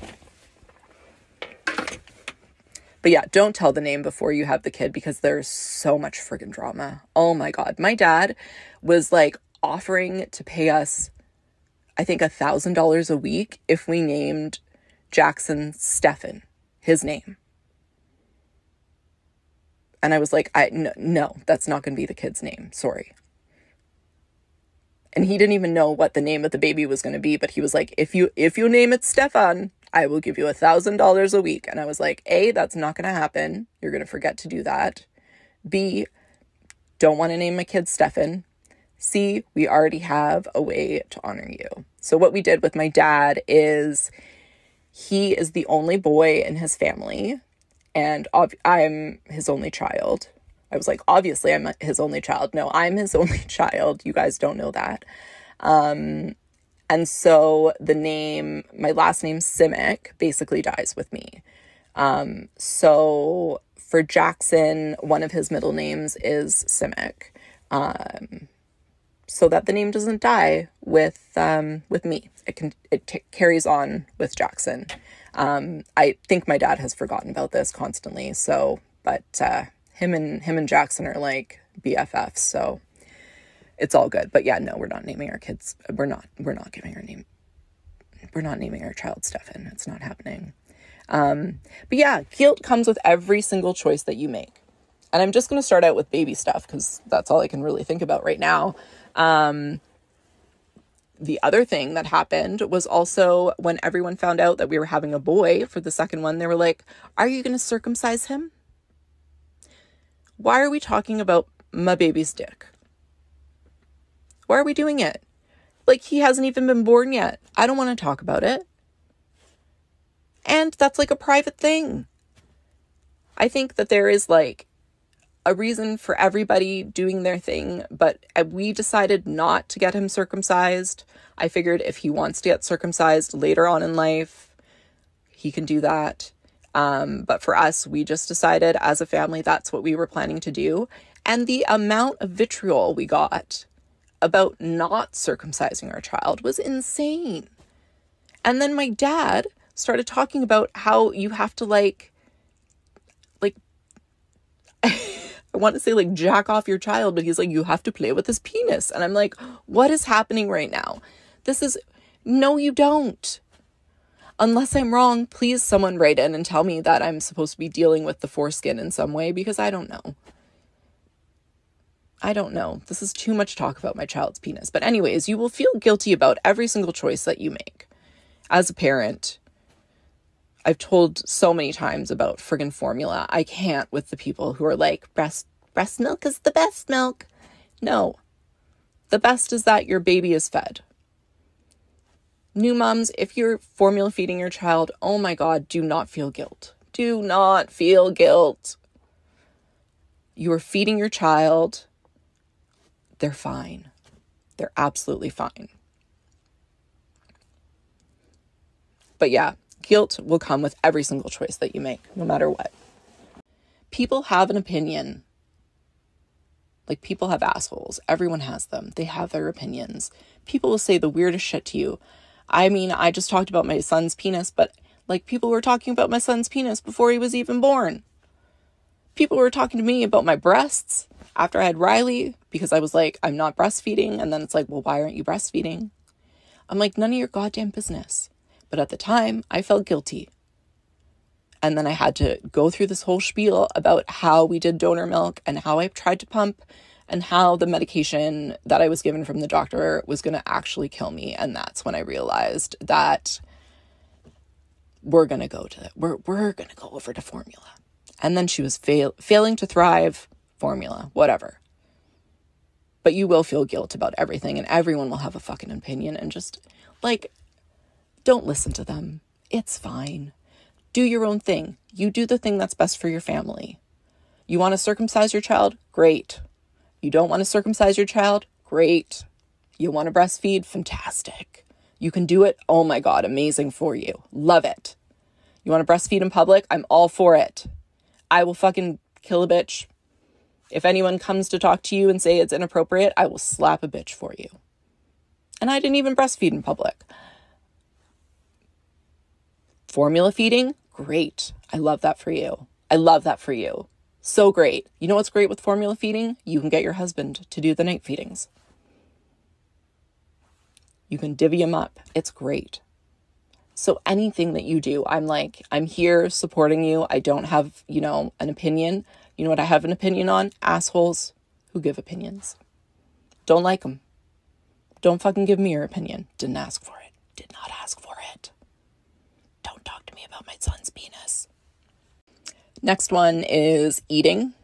But yeah, don't tell the name before you have the kid because there's so much friggin' drama. Oh my God. My dad was like offering to pay us, I think, a thousand dollars a week if we named Jackson Stefan, his name. And I was like, I no, no that's not going to be the kid's name. Sorry. And he didn't even know what the name of the baby was going to be, but he was like, if you if you name it Stefan, I will give you a thousand dollars a week. And I was like, A, that's not going to happen. You're going to forget to do that. B, don't want to name my kid Stefan. C, we already have a way to honor you. So, what we did with my dad is he is the only boy in his family, and ob- I'm his only child. I was like, obviously, I'm his only child. No, I'm his (laughs) only child. You guys don't know that. Um, and so the name, my last name, Simic, basically dies with me. Um, so for Jackson, one of his middle names is Simic. Um, so that the name doesn't die with um, with me. It can it t- carries on with Jackson. Um, I think my dad has forgotten about this constantly. So, but uh, him and him and Jackson are like BFFs. So it's all good. But yeah, no, we're not naming our kids. We're not. We're not giving our name. We're not naming our child Stefan. It's not happening. Um, but yeah, guilt comes with every single choice that you make. And I'm just going to start out with baby stuff because that's all I can really think about right now. Um, the other thing that happened was also when everyone found out that we were having a boy for the second one, they were like, Are you going to circumcise him? Why are we talking about my baby's dick? Why are we doing it? Like, he hasn't even been born yet. I don't want to talk about it. And that's like a private thing. I think that there is like a reason for everybody doing their thing, but we decided not to get him circumcised. I figured if he wants to get circumcised later on in life, he can do that. Um, but for us, we just decided as a family that's what we were planning to do. And the amount of vitriol we got about not circumcising our child was insane. And then my dad started talking about how you have to like like (laughs) I want to say like jack off your child, but he's like you have to play with his penis. And I'm like, what is happening right now? This is no you don't. Unless I'm wrong, please someone write in and tell me that I'm supposed to be dealing with the foreskin in some way because I don't know. I don't know. This is too much talk about my child's penis. But, anyways, you will feel guilty about every single choice that you make. As a parent, I've told so many times about friggin' formula. I can't with the people who are like, breast, breast milk is the best milk. No. The best is that your baby is fed. New moms, if you're formula feeding your child, oh my God, do not feel guilt. Do not feel guilt. You are feeding your child they're fine. They're absolutely fine. But yeah, guilt will come with every single choice that you make, no matter what. People have an opinion. Like, people have assholes. Everyone has them. They have their opinions. People will say the weirdest shit to you. I mean, I just talked about my son's penis, but like, people were talking about my son's penis before he was even born. People were talking to me about my breasts after I had Riley because I was like, I'm not breastfeeding. And then it's like, well, why aren't you breastfeeding? I'm like, none of your goddamn business. But at the time, I felt guilty. And then I had to go through this whole spiel about how we did donor milk and how I tried to pump and how the medication that I was given from the doctor was going to actually kill me. And that's when I realized that we're going to go to we're we're going to go over to formula. And then she was fail, failing to thrive formula, whatever. But you will feel guilt about everything, and everyone will have a fucking opinion. And just like, don't listen to them. It's fine. Do your own thing. You do the thing that's best for your family. You want to circumcise your child? Great. You don't want to circumcise your child? Great. You want to breastfeed? Fantastic. You can do it? Oh my God, amazing for you. Love it. You want to breastfeed in public? I'm all for it. I will fucking kill a bitch if anyone comes to talk to you and say it's inappropriate, I will slap a bitch for you. And I didn't even breastfeed in public. Formula feeding, great. I love that for you. I love that for you. So great. You know what's great with formula feeding? You can get your husband to do the night feedings. You can divvy him up. It's great. So anything that you do, I'm like, I'm here supporting you. I don't have, you know, an opinion. You know what I have an opinion on? Assholes who give opinions. Don't like them. Don't fucking give me your opinion. Didn't ask for it. Did not ask for it. Don't talk to me about my son's penis. Next one is eating.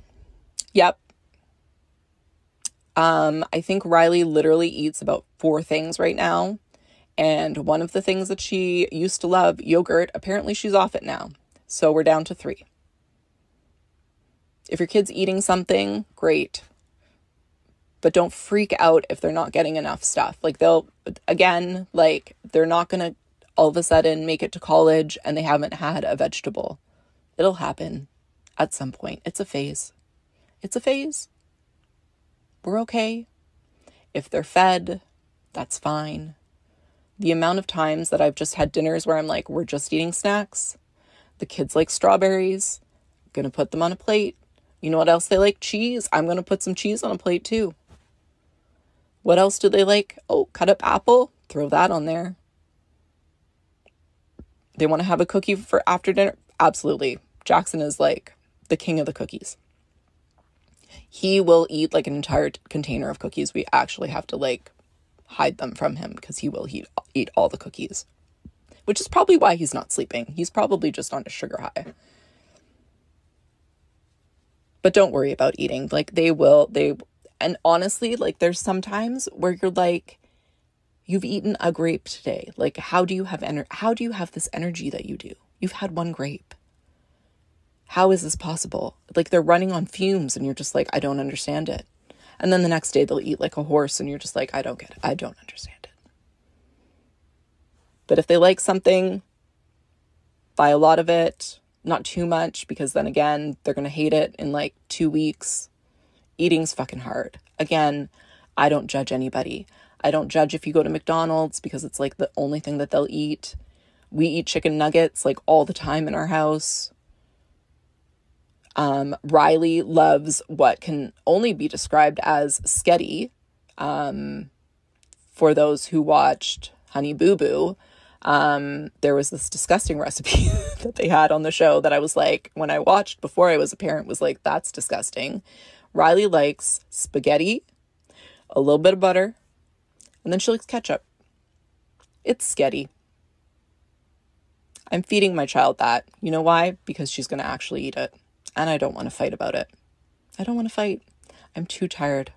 Yep. Um, I think Riley literally eats about four things right now. And one of the things that she used to love, yogurt, apparently she's off it now. So we're down to three. If your kid's eating something, great. But don't freak out if they're not getting enough stuff. Like they'll, again, like they're not going to all of a sudden make it to college and they haven't had a vegetable. It'll happen at some point. It's a phase. It's a phase. We're okay. If they're fed, that's fine the amount of times that I've just had dinners where I'm like, we're just eating snacks. The kids like strawberries. I'm gonna put them on a plate. You know what else they like? Cheese. I'm gonna put some cheese on a plate too. What else do they like? Oh, cut up apple. Throw that on there. They want to have a cookie for after dinner? Absolutely. Jackson is like the king of the cookies. He will eat like an entire container of cookies. We actually have to like hide them from him because he will eat, eat all the cookies. Which is probably why he's not sleeping. He's probably just on a sugar high. But don't worry about eating. Like they will they and honestly, like there's sometimes where you're like you've eaten a grape today. Like how do you have ener- how do you have this energy that you do? You've had one grape. How is this possible? Like they're running on fumes and you're just like I don't understand it. And then the next day they'll eat like a horse and you're just like, I don't get it. I don't understand it. But if they like something, buy a lot of it, not too much, because then again, they're going to hate it in like two weeks. Eating's fucking hard. Again, I don't judge anybody. I don't judge if you go to McDonald's because it's like the only thing that they'll eat. We eat chicken nuggets like all the time in our house. Um, Riley loves what can only be described as sketty. Um, for those who watched Honey Boo Boo, um, there was this disgusting (laughs) recipe that they had on the show that I was like, when I watched before I was a parent, was like, that's disgusting. Riley likes spaghetti, a little bit of butter, and then she likes ketchup. It's sketty. I'm feeding my child that. You know why? Because she's going to actually eat it and I don't want to fight about it. I don't want to fight. I'm too tired.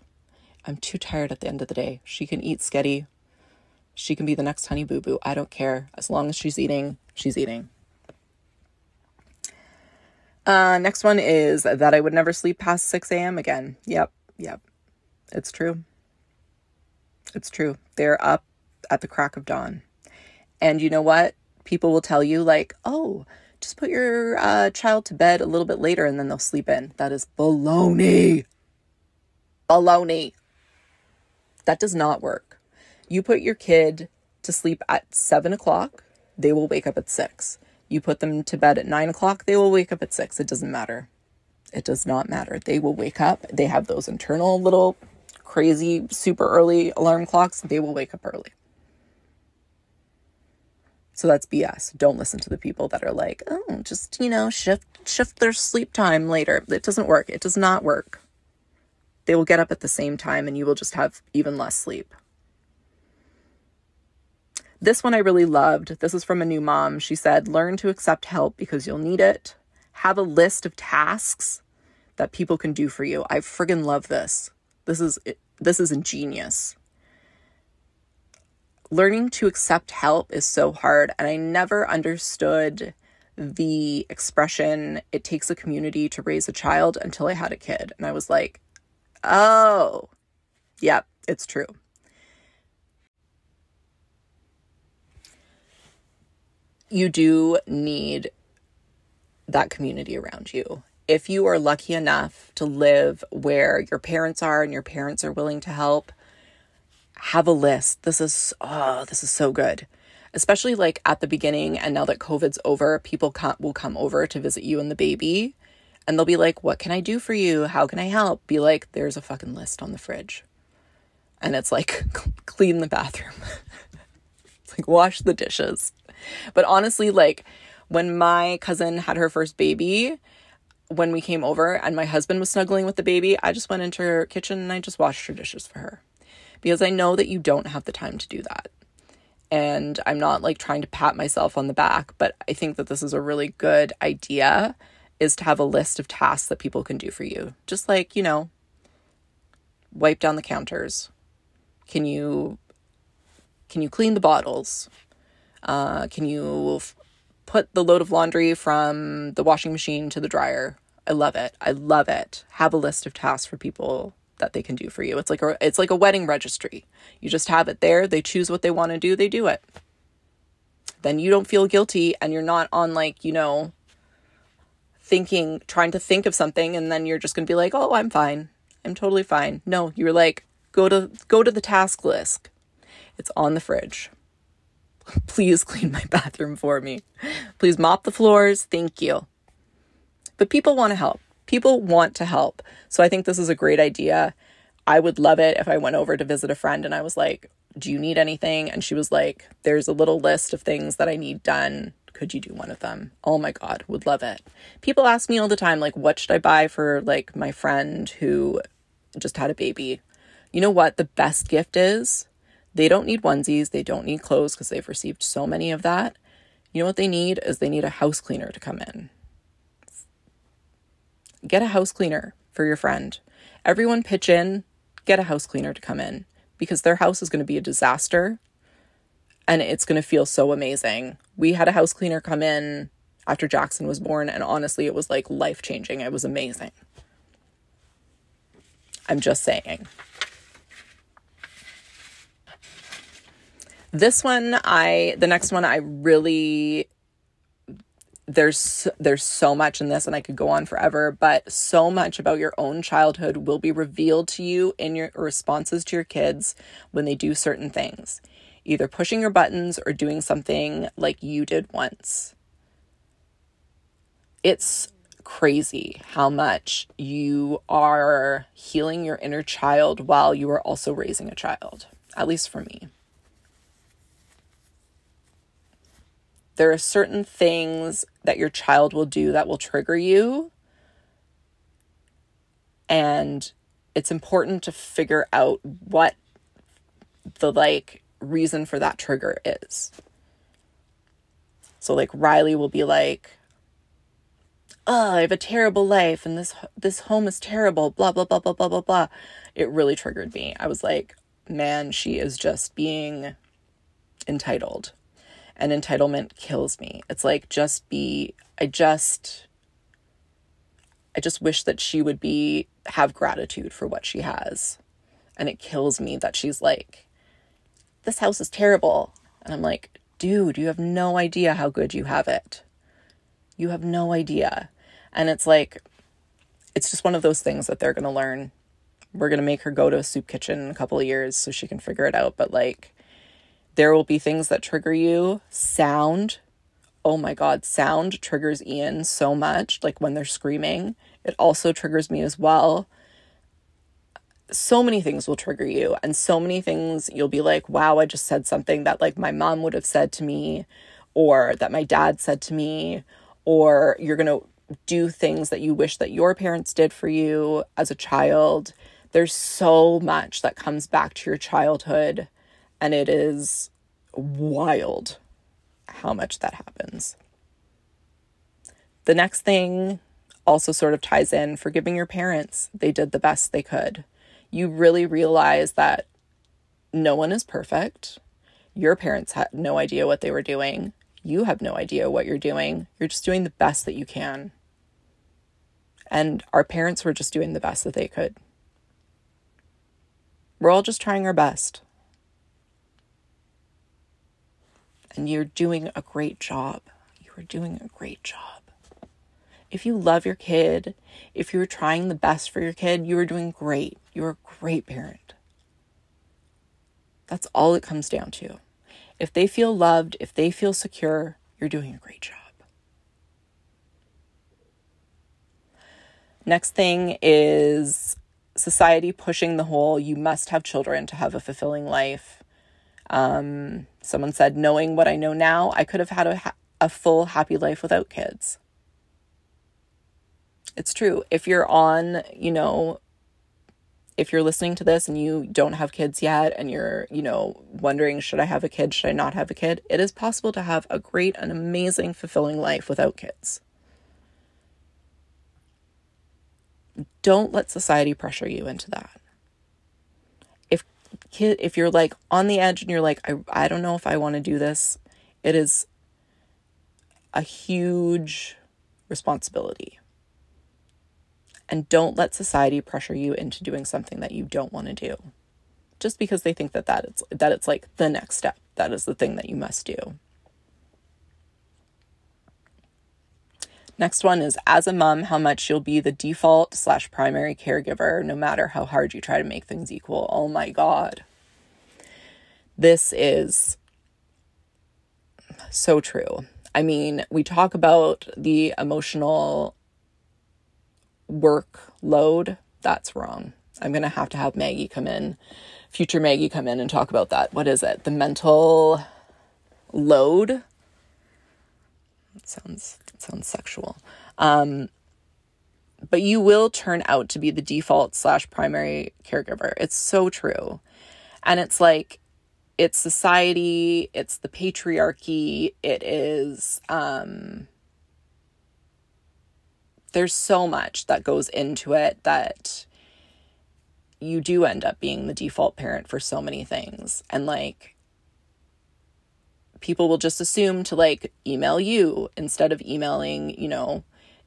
I'm too tired at the end of the day. She can eat sketty. She can be the next honey boo boo. I don't care. As long as she's eating, she's eating. Uh, next one is that I would never sleep past 6 a.m. again. Yep, yep. It's true. It's true. They're up at the crack of dawn. And you know what? People will tell you, like, oh, just put your uh, child to bed a little bit later and then they'll sleep in. That is baloney. Baloney. That does not work. You put your kid to sleep at seven o'clock, they will wake up at six. You put them to bed at nine o'clock, they will wake up at six. It doesn't matter. It does not matter. They will wake up. They have those internal little crazy, super early alarm clocks. They will wake up early. So that's BS. Don't listen to the people that are like, oh, just, you know, shift shift their sleep time later. It doesn't work. It does not work. They will get up at the same time and you will just have even less sleep. This one I really loved. This is from a new mom. She said, Learn to accept help because you'll need it. Have a list of tasks that people can do for you. I friggin' love this. This is this is ingenious learning to accept help is so hard. And I never understood the expression, it takes a community to raise a child until I had a kid. And I was like, oh, yep, it's true. You do need that community around you. If you are lucky enough to live where your parents are and your parents are willing to help, have a list. This is oh, this is so good. Especially like at the beginning and now that COVID's over, people come, will come over to visit you and the baby and they'll be like, "What can I do for you? How can I help?" Be like, "There's a fucking list on the fridge." And it's like (laughs) clean the bathroom. (laughs) like wash the dishes. But honestly, like when my cousin had her first baby, when we came over and my husband was snuggling with the baby, I just went into her kitchen and I just washed her dishes for her. Because I know that you don't have the time to do that. And I'm not like trying to pat myself on the back, but I think that this is a really good idea is to have a list of tasks that people can do for you. Just like, you know, wipe down the counters. Can you can you clean the bottles? Uh, can you f- put the load of laundry from the washing machine to the dryer? I love it. I love it. Have a list of tasks for people that they can do for you. It's like a it's like a wedding registry. You just have it there. They choose what they want to do. They do it. Then you don't feel guilty and you're not on like, you know, thinking trying to think of something and then you're just to be like, "Oh, I'm fine. I'm totally fine." No, you're like, go to go to the task list. It's on the fridge. (laughs) Please clean my bathroom for me. Please mop the floors. Thank you. But people want to help. People want to help. So I think this is a great idea. I would love it if I went over to visit a friend and I was like, Do you need anything? And she was like, There's a little list of things that I need done. Could you do one of them? Oh my God, would love it. People ask me all the time, like, what should I buy for like my friend who just had a baby? You know what? The best gift is they don't need onesies, they don't need clothes because they've received so many of that. You know what they need is they need a house cleaner to come in. Get a house cleaner for your friend. Everyone pitch in, get a house cleaner to come in because their house is going to be a disaster and it's going to feel so amazing. We had a house cleaner come in after Jackson was born, and honestly, it was like life changing. It was amazing. I'm just saying. This one, I the next one, I really there's there's so much in this and I could go on forever, but so much about your own childhood will be revealed to you in your responses to your kids when they do certain things. Either pushing your buttons or doing something like you did once. It's crazy how much you are healing your inner child while you are also raising a child, at least for me. There are certain things that your child will do that will trigger you. And it's important to figure out what the like reason for that trigger is. So like Riley will be like, "Oh, I have a terrible life and this this home is terrible, blah blah blah blah blah blah blah." It really triggered me. I was like, "Man, she is just being entitled." And entitlement kills me. It's like just be I just I just wish that she would be have gratitude for what she has. And it kills me that she's like this house is terrible. And I'm like, dude, you have no idea how good you have it. You have no idea. And it's like it's just one of those things that they're going to learn. We're going to make her go to a soup kitchen in a couple of years so she can figure it out, but like there will be things that trigger you. Sound. Oh my God, sound triggers Ian so much. Like when they're screaming, it also triggers me as well. So many things will trigger you, and so many things you'll be like, wow, I just said something that like my mom would have said to me, or that my dad said to me, or you're going to do things that you wish that your parents did for you as a child. There's so much that comes back to your childhood and it is wild how much that happens. The next thing also sort of ties in forgiving your parents. They did the best they could. You really realize that no one is perfect. Your parents had no idea what they were doing. You have no idea what you're doing. You're just doing the best that you can. And our parents were just doing the best that they could. We're all just trying our best. And you're doing a great job. You are doing a great job. If you love your kid, if you're trying the best for your kid, you are doing great. You're a great parent. That's all it comes down to. If they feel loved, if they feel secure, you're doing a great job. Next thing is society pushing the whole you must have children to have a fulfilling life Um, someone said, knowing what I know now, I could have had a, a full happy life without kids. It's true. If you're on, you know, if you're listening to this and you don't have kids yet and you're, you know, wondering, should I have a kid? Should I not have a kid? It is possible to have a great and amazing, fulfilling life without kids. Don't let society pressure you into that. Kid if you're like on the edge and you're like I I don't know if I want to do this, it is a huge responsibility. And don't let society pressure you into doing something that you don't want to do. Just because they think that that it's that it's like the next step that is the thing that you must do next one is as a mom how much you'll be the default slash primary caregiver no matter how hard you try to make things equal oh my god this is so true i mean we talk about the emotional workload, that's wrong. I'm going to have to have Maggie come in, future Maggie come in and talk about that. What is it? The mental load? It sounds it sounds sexual. Um, but you will turn out to be the default slash primary caregiver. It's so true. And it's like, it's society, it's the patriarchy, it is, um, there's so much that goes into it that you do end up being the default parent for so many things. And like, people will just assume to like email you instead of emailing, you know,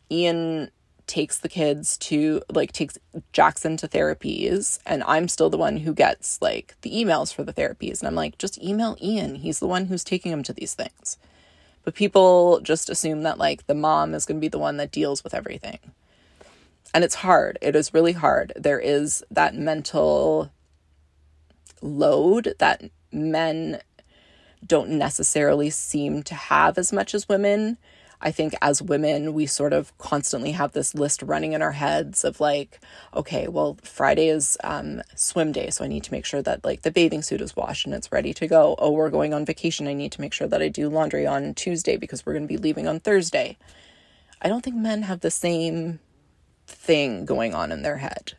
Ian takes the kids to like takes Jackson to therapies and I'm still the one who gets like the emails for the therapies and I'm like just email Ian he's the one who's taking him to these things but people just assume that like the mom is going to be the one that deals with everything. And it's hard. It is really hard. There is that mental load that men don't necessarily seem to have as much as women. I think as women, we sort of constantly have this list running in our heads of like, okay, well, Friday is um, swim day, so I need to make sure that like the bathing suit is washed and it's ready to go. Oh, we're going on vacation. I need to make sure that I do laundry on Tuesday because we're going to be leaving on Thursday. I don't think men have the same thing going on in their head.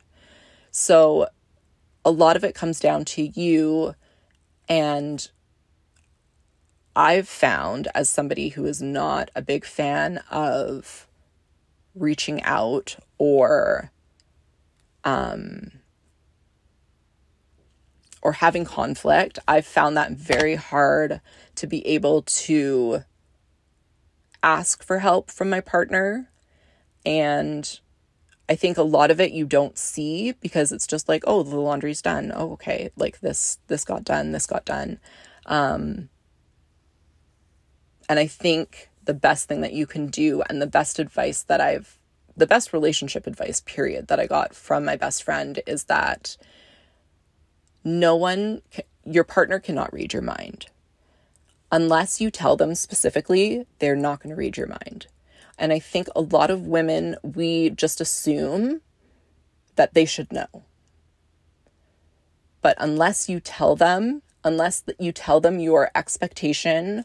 So a lot of it comes down to you and I've found as somebody who is not a big fan of reaching out or um or having conflict, I've found that very hard to be able to ask for help from my partner. And I think a lot of it you don't see because it's just like, oh, the laundry's done. Oh, okay. Like this this got done, this got done. Um and I think the best thing that you can do and the best advice that I've, the best relationship advice, period, that I got from my best friend is that no one, your partner cannot read your mind. Unless you tell them specifically, they're not going to read your mind. And I think a lot of women, we just assume that they should know. But unless you tell them, unless you tell them your expectation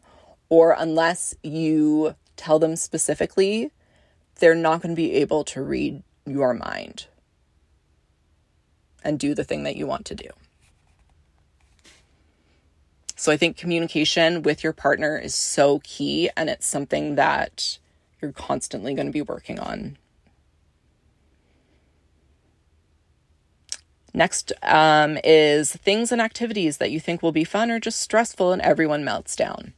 or unless you tell them specifically, they're not going to be able to read your mind and do the thing that you want to do. So I think communication with your partner is so key and it's something that you're constantly going to be working on. Next um, is things and activities that you think will be fun or just stressful and everyone melts down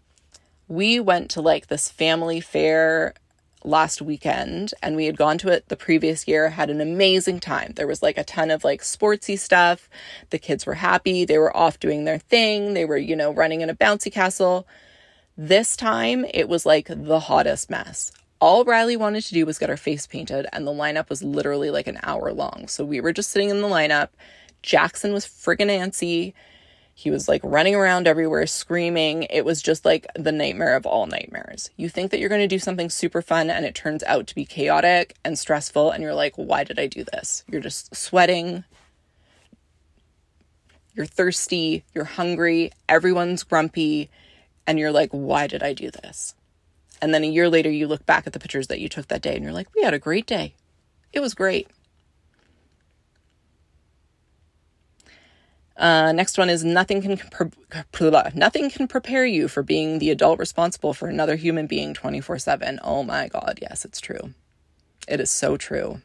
we went to like this family fair last weekend and we had gone to it the previous year had an amazing time. There was like a ton of like sportsy stuff. The kids were happy. They were off doing their thing. They were you know running in a bouncy castle. This time it was like the hottest mess. All Riley wanted to do was get her face painted and the lineup was literally like an hour long. So we were just sitting in the lineup. Jackson was friggin' antsy he was like running around everywhere, screaming. It was just like the nightmare of all nightmares. You think that you're going to do something super fun and it turns out to be chaotic and stressful, and you're like, why did I do this? You're just sweating. you're thirsty, you're hungry, everyone's grumpy, and you're like, why did I do this? And then a year later, you look back at the pictures that you took that day and you're like, we had a great day. It was great. Uh, next one is nothing can pre- nothing can prepare you for being the adult responsible for another human being 24/7. Oh my god, yes, it's true. It is so true.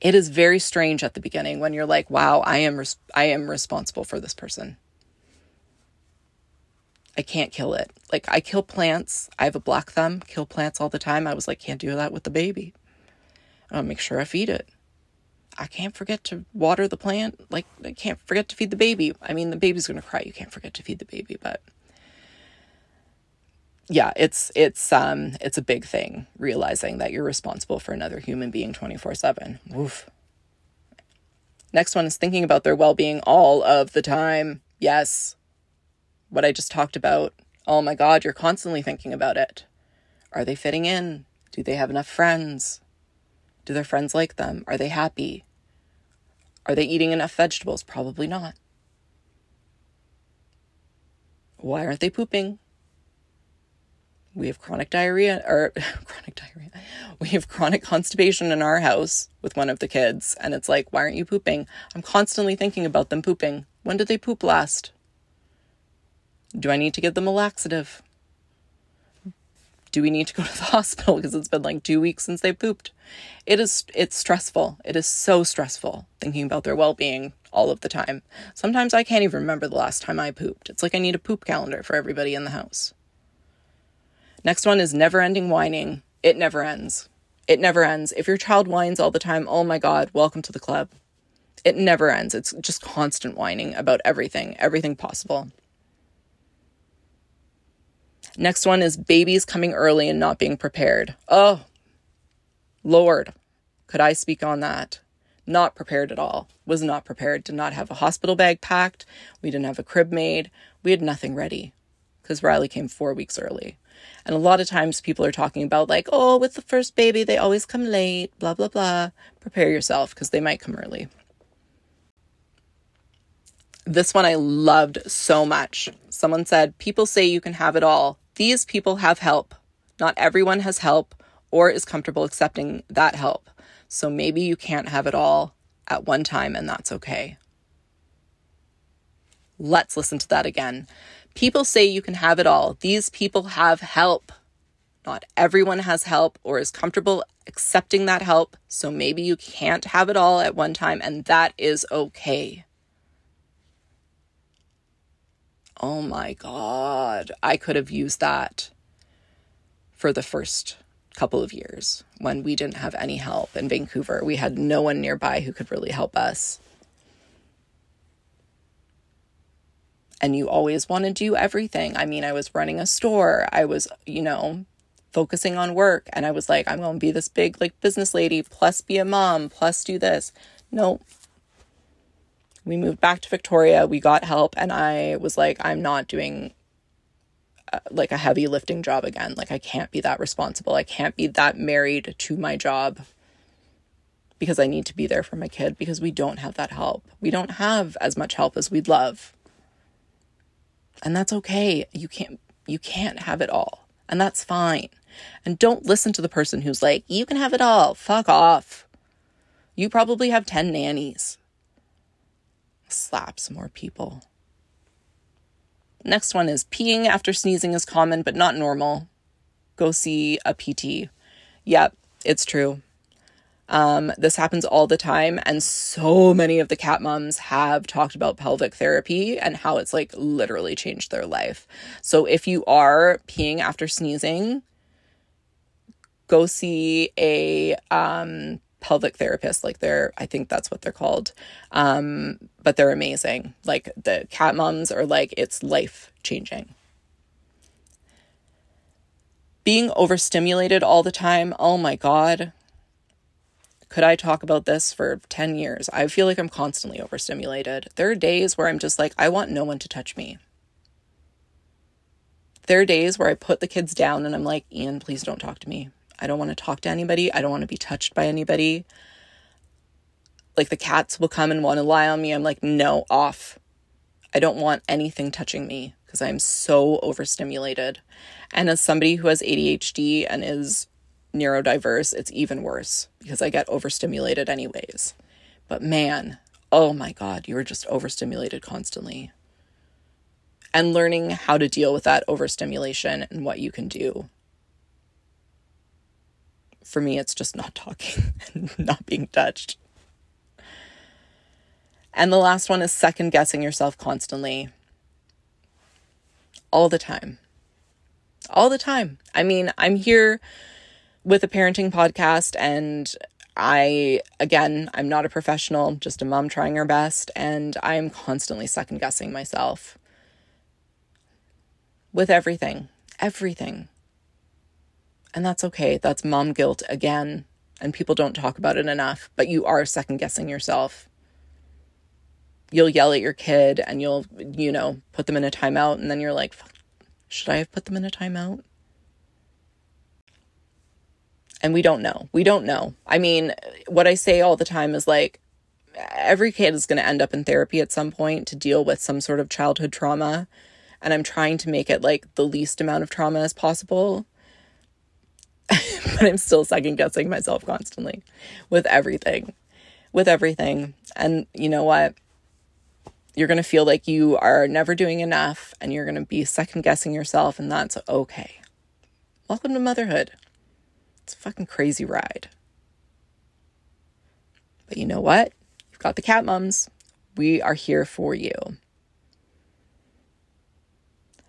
It is very strange at the beginning when you're like, "Wow, I am res- I am responsible for this person." I can't kill it. Like I kill plants. I have a black thumb. Kill plants all the time. I was like, can't do that with the baby. I'll make sure I feed it. I can't forget to water the plant. Like, I can't forget to feed the baby. I mean, the baby's going to cry. You can't forget to feed the baby, but yeah, it's it's um it's a big thing realizing that you're responsible for another human being 24/7. Oof. Next one is thinking about their well-being all of the time. Yes. What I just talked about. Oh my god, you're constantly thinking about it. Are they fitting in? Do they have enough friends? Do their friends like them? Are they happy? Are they eating enough vegetables? Probably not. Why aren't they pooping? We have chronic diarrhea or (laughs) chronic diarrhea. We have chronic constipation in our house with one of the kids and it's like, why aren't you pooping? I'm constantly thinking about them pooping. When did they poop last? Do I need to give them a laxative? Do we need to go to the (laughs) hospital? Because it's been like 2 weeks since they pooped. It is it's stressful. It is so stressful thinking about their well-being all of the time. Sometimes i can't even remember the last time i pooped. It's like i need a poop calendar for everybody in the house. Next one is never ending whining. It never ends. It never ends. If your child whines all the time oh my god welcome to the club. It never ends. It's just constant whining about everything everything possible Next one is babies coming early and not being prepared. Oh, Lord, could I speak on that? Not prepared at all. Was not prepared. Did not have a hospital bag packed. We didn't have a crib made. We had nothing ready because Riley came four weeks early. And a lot of times people are talking about, like, oh, with the first baby, they always come late, blah, blah, blah. Prepare yourself because they might come early. This one I loved so much. Someone said, People say you can have it all. These people have help. Not everyone has help or is comfortable accepting that help. So maybe you can't have it all at one time, and that's okay. Let's listen to that again. People say you can have it all. These people have help. Not everyone has help or is comfortable accepting that help. So maybe you can't have it all at one time, and that is okay. Oh my God, I could have used that for the first couple of years when we didn't have any help in Vancouver. We had no one nearby who could really help us. And you always want to do everything. I mean, I was running a store, I was, you know, focusing on work, and I was like, I'm going to be this big, like, business lady, plus be a mom, plus do this. No, we moved back to Victoria, we got help, and I was like, I'm not doing uh, like a heavy lifting job again. Like, I can't be that responsible. I can't be that married to my job because I need to be there for my kid because we don't have that help. We don't have as much help as we'd love. And that's okay. You can't you can't have it all. And that's fine. And don't listen to the person who's like, "You can have it all." Fuck off. You probably have 10 nannies slap some more people. Next one is peeing after sneezing is common but not normal. Go see a PT. Yep, it's true. Um, this happens all the time, and so many of the cat moms have talked about pelvic therapy and how it's like literally changed their life. So if you are peeing after sneezing, go see a um, pelvic therapist like they're i think that's what they're called um but they're amazing. Like the cat moms are like it's life changing being overstimulated all the time oh my god. Could i talk about this for 10 years? I feel like i'm constantly overstimulated. There are days where i'm just like i want no one to touch me. There are days where i put the kids down and i'm like ian please don't talk to me I don't want to talk to anybody. I don't want to be touched by anybody. Like the cats will come and want to lie on me. I'm like, no, off. I don't want anything touching me because I'm so overstimulated. And as somebody who has ADHD and is neurodiverse, it's even worse because I get overstimulated anyways. But man, oh my God, you are just overstimulated constantly. And learning how to deal with that overstimulation and what you can do. For me, it's just not talking (laughs) and not being touched. And the last one is second guessing yourself constantly. All the time. All the time. I mean, I'm here with a parenting podcast and I, again, I'm not a professional, just a mom trying her best, and I am constantly second guessing myself with everything, everything. And that's okay. That's mom guilt again. And people don't talk about it enough, but you are second guessing yourself you'll yell at your kid and you'll, you know, put them in a timeout. And then you're like, should I have put them in a timeout? And we don't know. We don't know. I mean, what I say all the time is like, every kid is going to end up in therapy at some point to deal with some sort of childhood trauma. And I'm trying to make it like the least amount of trauma as possible. (laughs) but I'm still second guessing myself constantly with everything. With everything. And you know what? you're going to feel like you are never doing enough and you're going to be second guessing yourself, and that's okay. Welcome to motherhood. It's a fucking crazy ride. But you know what? You've got the cat mums. We are here for you.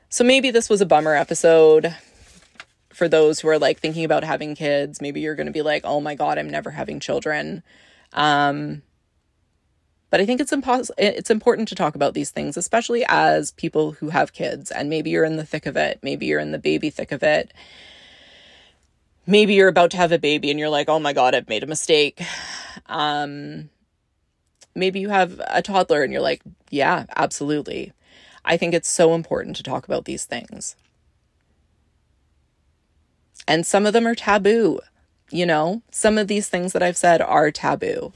So maybe this was a bummer episode for those who are like thinking about having kids. Maybe you're going to be like, oh my God, I'm never having children. Um, but I think it's impos- it's important to talk about these things, especially as people who have kids and maybe you're in the thick of it, maybe you're in the baby thick of it. Maybe you're about to have a baby and you're like, "Oh my god, I've made a mistake." Um maybe you have a toddler and you're like, "Yeah, absolutely." I think it's so important to talk about these things. And some of them are taboo. You know, some of these things that I've said are taboo.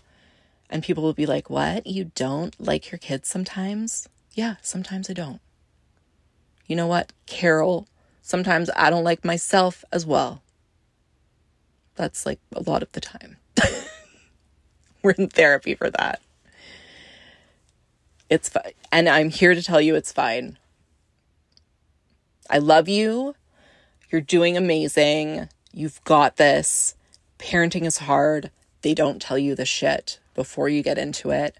And people will be like, What? You don't like your kids sometimes? Yeah, sometimes I don't. You know what, Carol? Sometimes I don't like myself as well. That's like a lot of the time. (laughs) We're in therapy for that. It's fine. And I'm here to tell you it's fine. I love you. You're doing amazing. You've got this. Parenting is hard. They don't tell you the shit before you get into it.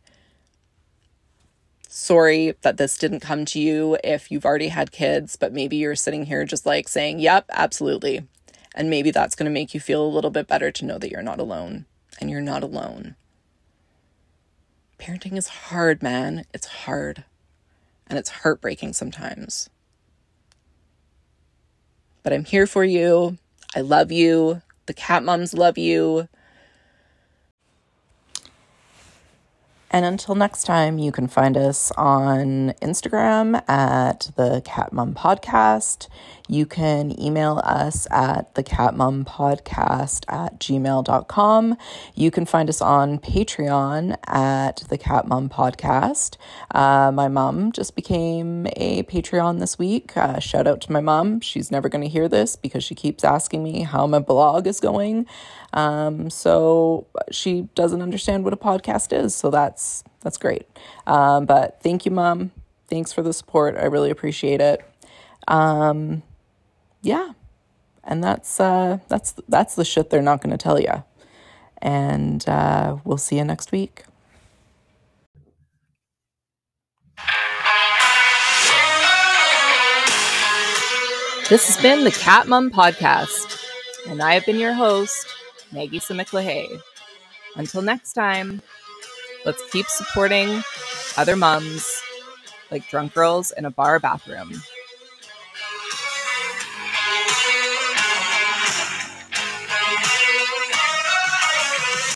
Sorry that this didn't come to you if you've already had kids, but maybe you're sitting here just like saying, Yep, absolutely. And maybe that's going to make you feel a little bit better to know that you're not alone and you're not alone. Parenting is hard, man. It's hard. And it's heartbreaking sometimes. But I'm here for you. I love you. The cat moms love you. And until next time, you can find us on Instagram at the Cat Mom Podcast. You can email us at the Podcast at gmail.com. You can find us on Patreon at the Cat Mom Podcast. Uh, my mom just became a Patreon this week. Uh, shout out to my mom. She's never going to hear this because she keeps asking me how my blog is going. Um, so she doesn't understand what a podcast is. So that's that's great. Um, but thank you, mom. Thanks for the support. I really appreciate it. Um, yeah, and that's uh, that's that's the shit they're not going to tell you. And uh, we'll see you next week. This has been the Cat Mom Podcast, and I have been your host, Maggie Simiklahay. Until next time, let's keep supporting other mums like drunk girls in a bar bathroom.